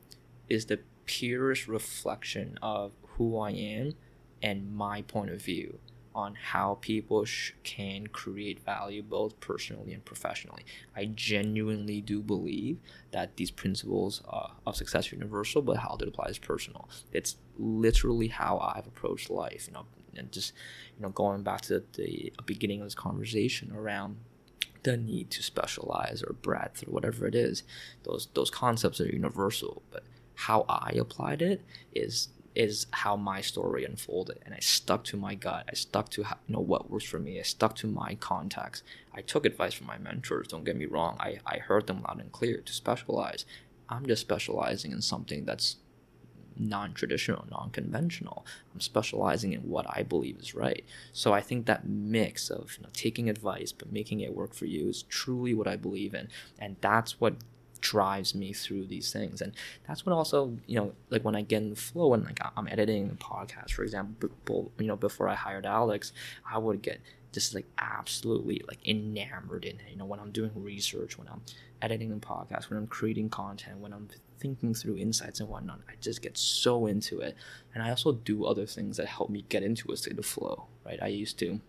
is the purest reflection of who I am and my point of view on how people sh- can create value both personally and professionally. I genuinely do believe that these principles uh, of success are universal, but how it applies personal. It's literally how I've approached life. You know, and just you know going back to the, the beginning of this conversation around the need to specialize or breadth or whatever it is. Those those concepts are universal, but how I applied it is is how my story unfolded. And i stuck to my gut. I stuck to how, you know what works for me. I stuck to my contacts. I took advice from my mentors don't get me wrong. I, I heard them loud and clear to specialize. I'm just specializing in something that's non-traditional non-conventional. I'm specializing in what i believe is right. So i think that mix of you know, taking advice but making it work for you is truly what i believe in. And that's what drives me through these things. And that's what also you know like when i get in the flow and like i'm editing the podcast for example you know before i hired alex i would get just like absolutely like enamored in it. You know when i'm doing research when i'm editing the podcast when i'm creating content when i'm thinking through insights and whatnot i just get so into it. And i also do other things that help me get into a state of flow right? I used to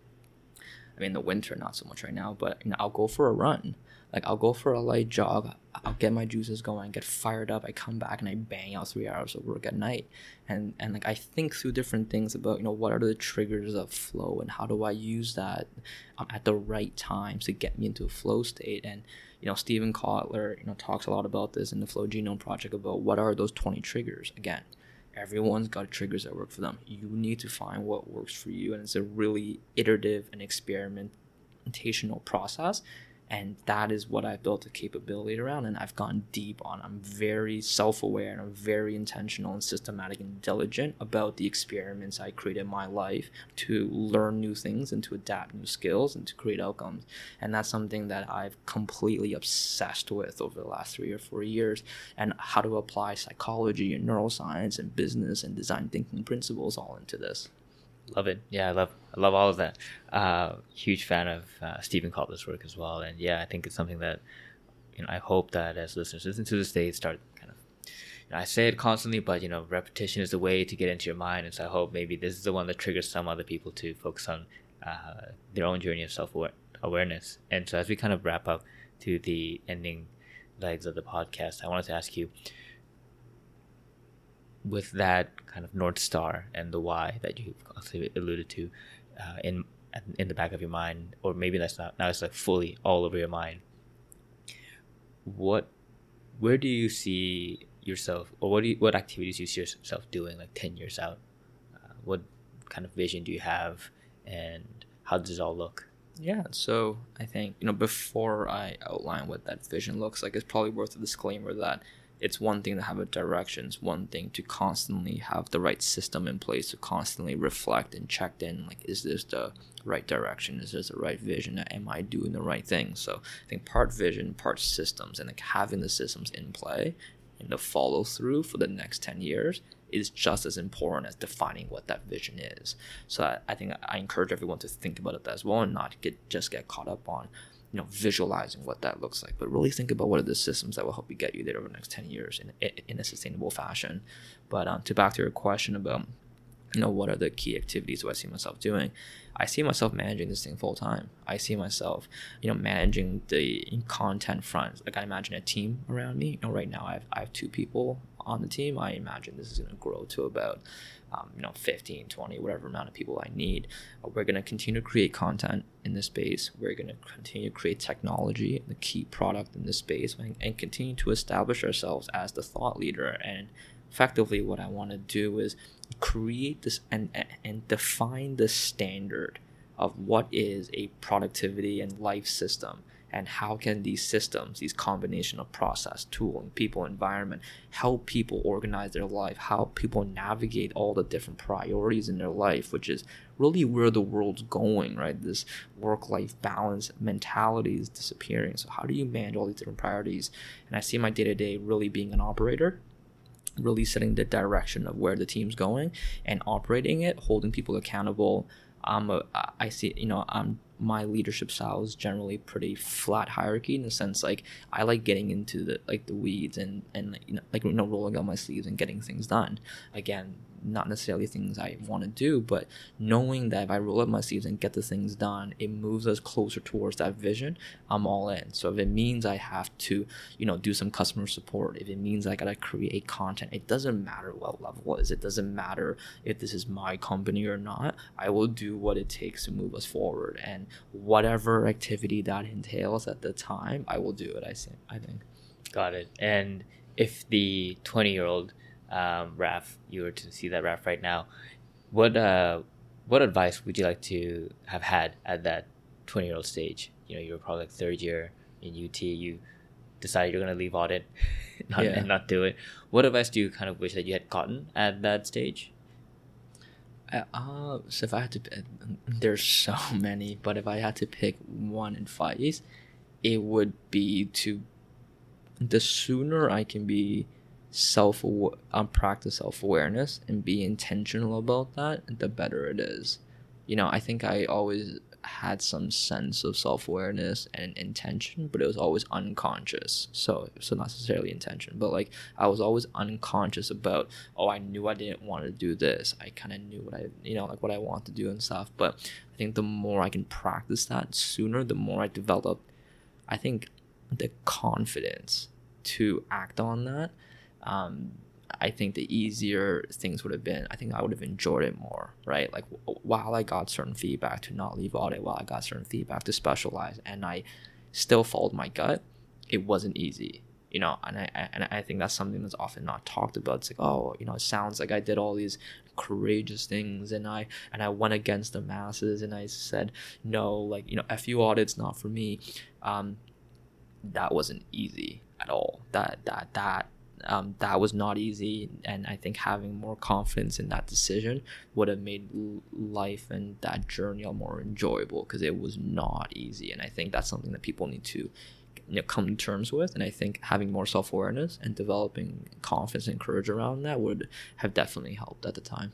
I mean, the winter, not so much right now, but you know, I'll go for a run like I'll go for a light jog, I'll get my juices going, get fired up, I come back and I bang out three hours of work at night. And and like I think through different things about, you know, what are the triggers of flow and how do I use that um, at the right times to get me into a flow state. And, you know, Steven Kotler, you know, talks a lot about this in the Flow Genome Project about what are those 20 triggers. Again, everyone's got triggers that work for them. You need to find what works for you. And it's a really iterative and experimentational process and that is what I've built a capability around and I've gone deep on. I'm very self-aware and I'm very intentional and systematic and diligent about the experiments I create in my life to learn new things and to adapt new skills and to create outcomes. And that's something that I've completely obsessed with over the last three or four years and how to apply psychology and neuroscience and business and design thinking principles all into this. Love it. Yeah, I love I love all of that. Uh, huge fan of uh, Steven Kotler's work as well, and yeah, I think it's something that you know I hope that as listeners listen to this, they start kind of. You know, I say it constantly, but you know, repetition is the way to get into your mind, and so I hope maybe this is the one that triggers some other people to focus on uh, their own journey of self awareness. And so, as we kind of wrap up to the ending legs of the podcast, I wanted to ask you with that kind of north star and the why that you've alluded to uh, in in the back of your mind, or maybe that's not now it's like fully all over your mind. What, where do you see yourself, or what do you, what activities do you see yourself doing like ten years out? Uh, what kind of vision do you have, and how does it all look? Yeah, so I think you know before I outline what that vision looks like, it's probably worth a disclaimer that it's one thing to have a direction it's one thing to constantly have the right system in place to constantly reflect and check in like is this the right direction? Is this the right vision? Am i doing the right thing? So i think part vision part systems and like having the systems in play and the follow through for the next 10 years is just as important as defining what that vision is. So i, I think i encourage everyone to think about it as well and not get just get caught up on you know visualizing what that looks like but really think about what are the systems that will help you get you there over the next 10 years in, in a sustainable fashion. But um, to back to your question about you know what are the key activities do i see myself doing? I see myself managing this thing full time i see myself you know managing the content front. Like i imagine a team around me. You know right now i have, I have two people on the team. I imagine this is going to grow to about um, you know 15 20 whatever amount of people i need. We're going to continue to create content in this space. We're going to continue to create technology the key product in this space and, and continue to establish ourselves as the thought leader. And effectively what i want to do is create this and and define the standard of what is a productivity and life system and how can these systems these combination of process tooling people environment help people organize their life how people navigate all the different priorities in their life which is really where the world's going right? This work life balance mentality is disappearing. So how do you manage all these different priorities? And i see my day-to-day really being an operator really setting the direction of where the team's going and operating it holding people accountable I'm a, I see, you know, I'm my leadership style is generally pretty flat hierarchy in the sense like I like getting into the like the weeds and and you know like you know rolling up my sleeves and getting things done. Again, not necessarily things I want to do, but knowing that if I roll up my sleeves and get the things done, it moves us closer towards that vision. I'm all in. So if it means I have to, you know, do some customer support, if it means I gotta create content, it doesn't matter what level it is. It doesn't matter if this is my company or not. I will do what it takes to move us forward, and whatever activity that entails at the time, I will do it. I think. I think. Got it. And if the twenty-year-old um, Raph, you were to see that Raph right now, what uh, what advice would you like to have had at that twenty year old stage? You know, you were probably like third year in UT. You decided you're gonna leave audit, not, yeah. and not do it. What advice do you kind of wish that you had gotten at that stage? Uh, so if I had to, there's so many, but if I had to pick one advice, it would be to the sooner I can be self um, practice self awareness and be intentional about that, the better it is. You know, I think I always had some sense of self awareness and intention, but it was always unconscious. So, so not necessarily intention, but like I was always unconscious about. Oh, I knew I didn't want to do this. I kind of knew what I, you know, like what I want to do and stuff. But I think the more I can practice that sooner, the more I develop. I think the confidence to act on that um, I think the easier things would have been, I think I would have enjoyed it more, right? Like while I got certain feedback to not leave audit, while I got certain feedback to specialize, and I still followed my gut, it wasn't easy. you know and I, and I think that's something that's often not talked about it's like oh you know it sounds like i did all these courageous things and i and i went against the masses and i said no like you know fu audit's not for me um that wasn't easy at all that that that um, that was not easy and i think having more confidence in that decision would have made life and that journey more enjoyable because it was not easy and i think that's something that people need to you know, come to terms with. And I think having more self awareness and developing confidence and courage around that would have definitely helped at the time.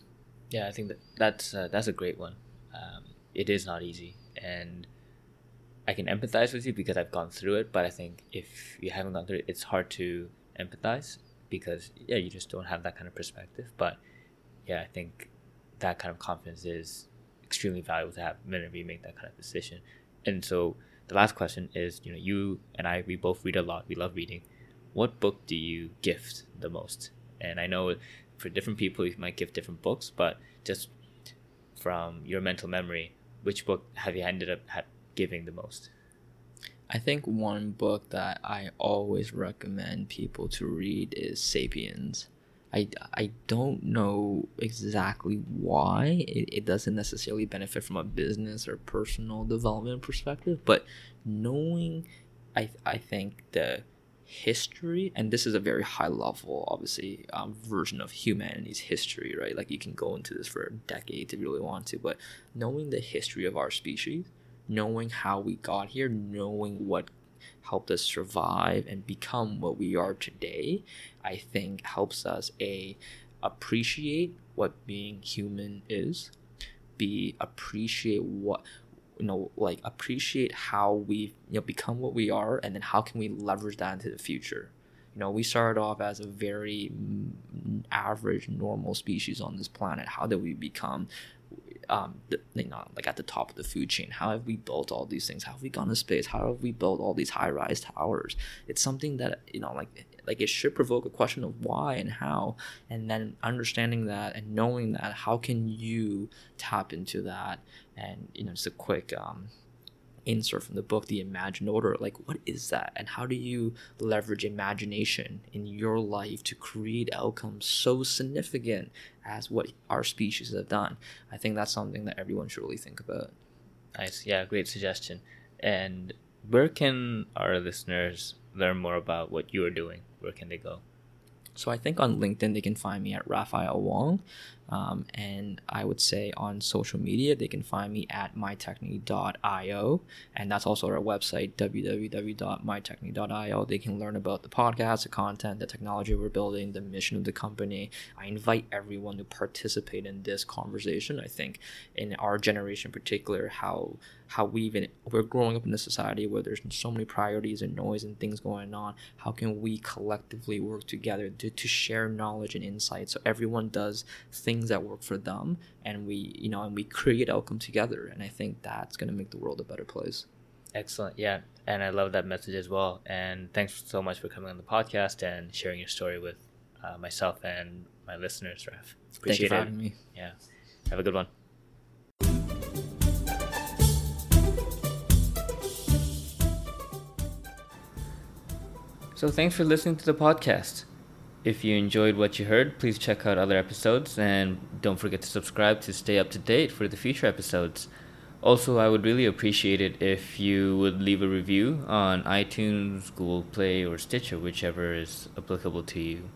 Yeah, I think that that's uh, that's a great one. Um, it is not easy, and I can empathize with you because I've gone through it. But I think if you haven't gone through it, it's hard to empathize because yeah, you just don't have that kind of perspective. But yeah, I think that kind of confidence is extremely valuable to have whenever you make that kind of decision. And so the last question is you know you and i we both read a lot we love reading what book do you gift the most and i know for different people you might give different books but just from your mental memory which book have you ended up giving the most i think one book that i always recommend people to read is sapiens I, I don't know exactly why it, it doesn't necessarily benefit from a business or personal development perspective, but knowing, I, I think the history, and this is a very high level, obviously, um, version of humanity's history, right? Like you can go into this for decades if you really want to, but knowing the history of our species, knowing how we got here, knowing what helped us survive and become what we are today, I think helps us a appreciate what being human is, be appreciate what you know like appreciate how we you know become what we are and then how can we leverage that into the future. You know we started off as a very mm, average normal species on this planet. How did we become um, you know, like at the top of the food chain. How have we built all these things? How have we gone to space? How have we built all these high-rise towers? It's something that you know, like like it should provoke a question of why and how, and then understanding that and knowing that, how can you tap into that? And you know, just a quick um, insert from the book, The Imagined Order. Like, what is that? And how do you leverage imagination in your life to create outcomes so significant as what our species have done? I think that's something that everyone should really think about. Nice. Yeah, great suggestion. And where can our listeners learn more about what you are doing? Where can they go? So I think on LinkedIn they can find me at Raphael Wong, um, and I would say on social media they can find me at myTechne.io, and that's also our website www.myTechne.io. They can learn about the podcast, the content, the technology we're building, the mission of the company. I invite everyone to participate in this conversation. I think in our generation in particular, how how we even we're growing up in a society where there's so many priorities and noise and things going on how can we collectively work together to, to share knowledge and insight so everyone does things that work for them and we you know and we create outcome together and i think that's going to make the world a better place excellent yeah and i love that message as well and thanks so much for coming on the podcast and sharing your story with uh, myself and my listeners Raph. appreciate Thank you for it. having me yeah have a good one So thanks for listening to the podcast. If you enjoyed what you heard, please check out other episodes and don't forget to subscribe to stay up to date for the future episodes. Also, I would really appreciate it if you would leave a review on iTunes, Google Play, or Stitcher, whichever is applicable to you.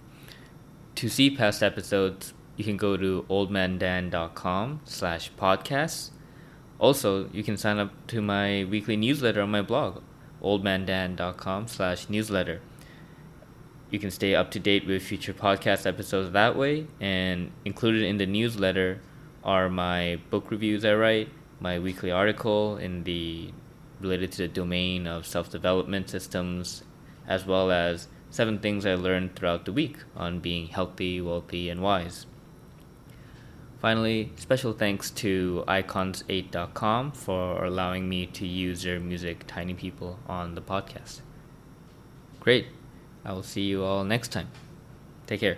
To see past episodes, you can go to oldmandan.com slash podcasts. Also, you can sign up to my weekly newsletter on my blog, oldmandan.com slash newsletter you can stay up to date with future podcast episodes that way. And included in the newsletter are my book reviews I write, my weekly article in the related to the domain of self development systems, as well as seven things I learned throughout the week on being healthy, wealthy, and wise. Finally, special thanks to icons8.com for allowing me to use their music Tiny People on the podcast. Great. I will see you all next time. Take care.